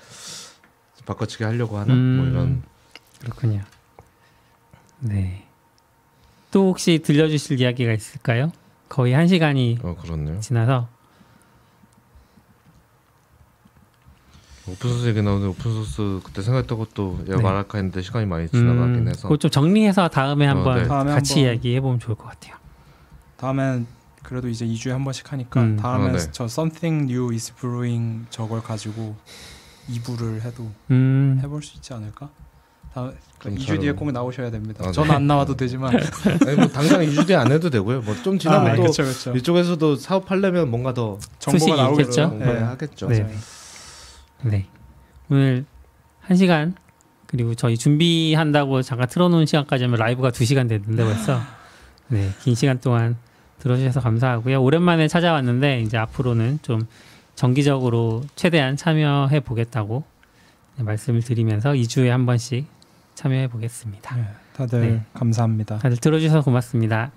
바꿔치기 하려고 하나 음. 뭐 이런 그렇군요. 네. 또 혹시 들려주실 이야기가 있을까요? 거의 한 시간이 어 그렇네요. 지나서 오픈소스 얘기 나오는데 오픈소스 그때 생각했던 것도 네. 말할까 했는데 시간이 많이 지나가긴 음, 해서 그거 좀 정리해서 다음에 한번 네. 다음에 같이 한번. 이야기해 보면 좋을 것 같아요. 다음엔 그래도 이제 2주에 한 번씩 하니까 음. 다음에 아, 네. 저 something new is brewing 저걸 가지고 2부를 해도 음, 해볼 수 있지 않을까? 다음 괜찮아요. 2주 뒤에 꼭 나오셔야 됩니다. 아, 네. 저는 안 나와도 되지만 아니 뭐 당장 2주 뒤에 안 해도 되고요. 뭐 좀 지나면 아, 또 그렇죠, 그렇죠. 이쪽에서도 사업하려면 뭔가 더 정보가 나오겠죠. 네. 하겠죠. 네. 네. 오늘 한 시간 그리고 저희 준비한다고 잠깐 틀어놓은 시간까지 하면 라이브가 두 시간 됐는데 벌써 네, 긴 시간 동안 들어주셔서 감사하고요. 오랜만에 찾아왔는데 이제 앞으로는 좀 정기적으로 최대한 참여해 보겠다고 네, 말씀을 드리면서 2주에 한 번씩 참여해 보겠습니다. 네, 다들 네. 감사합니다. 다들 들어주셔서 고맙습니다.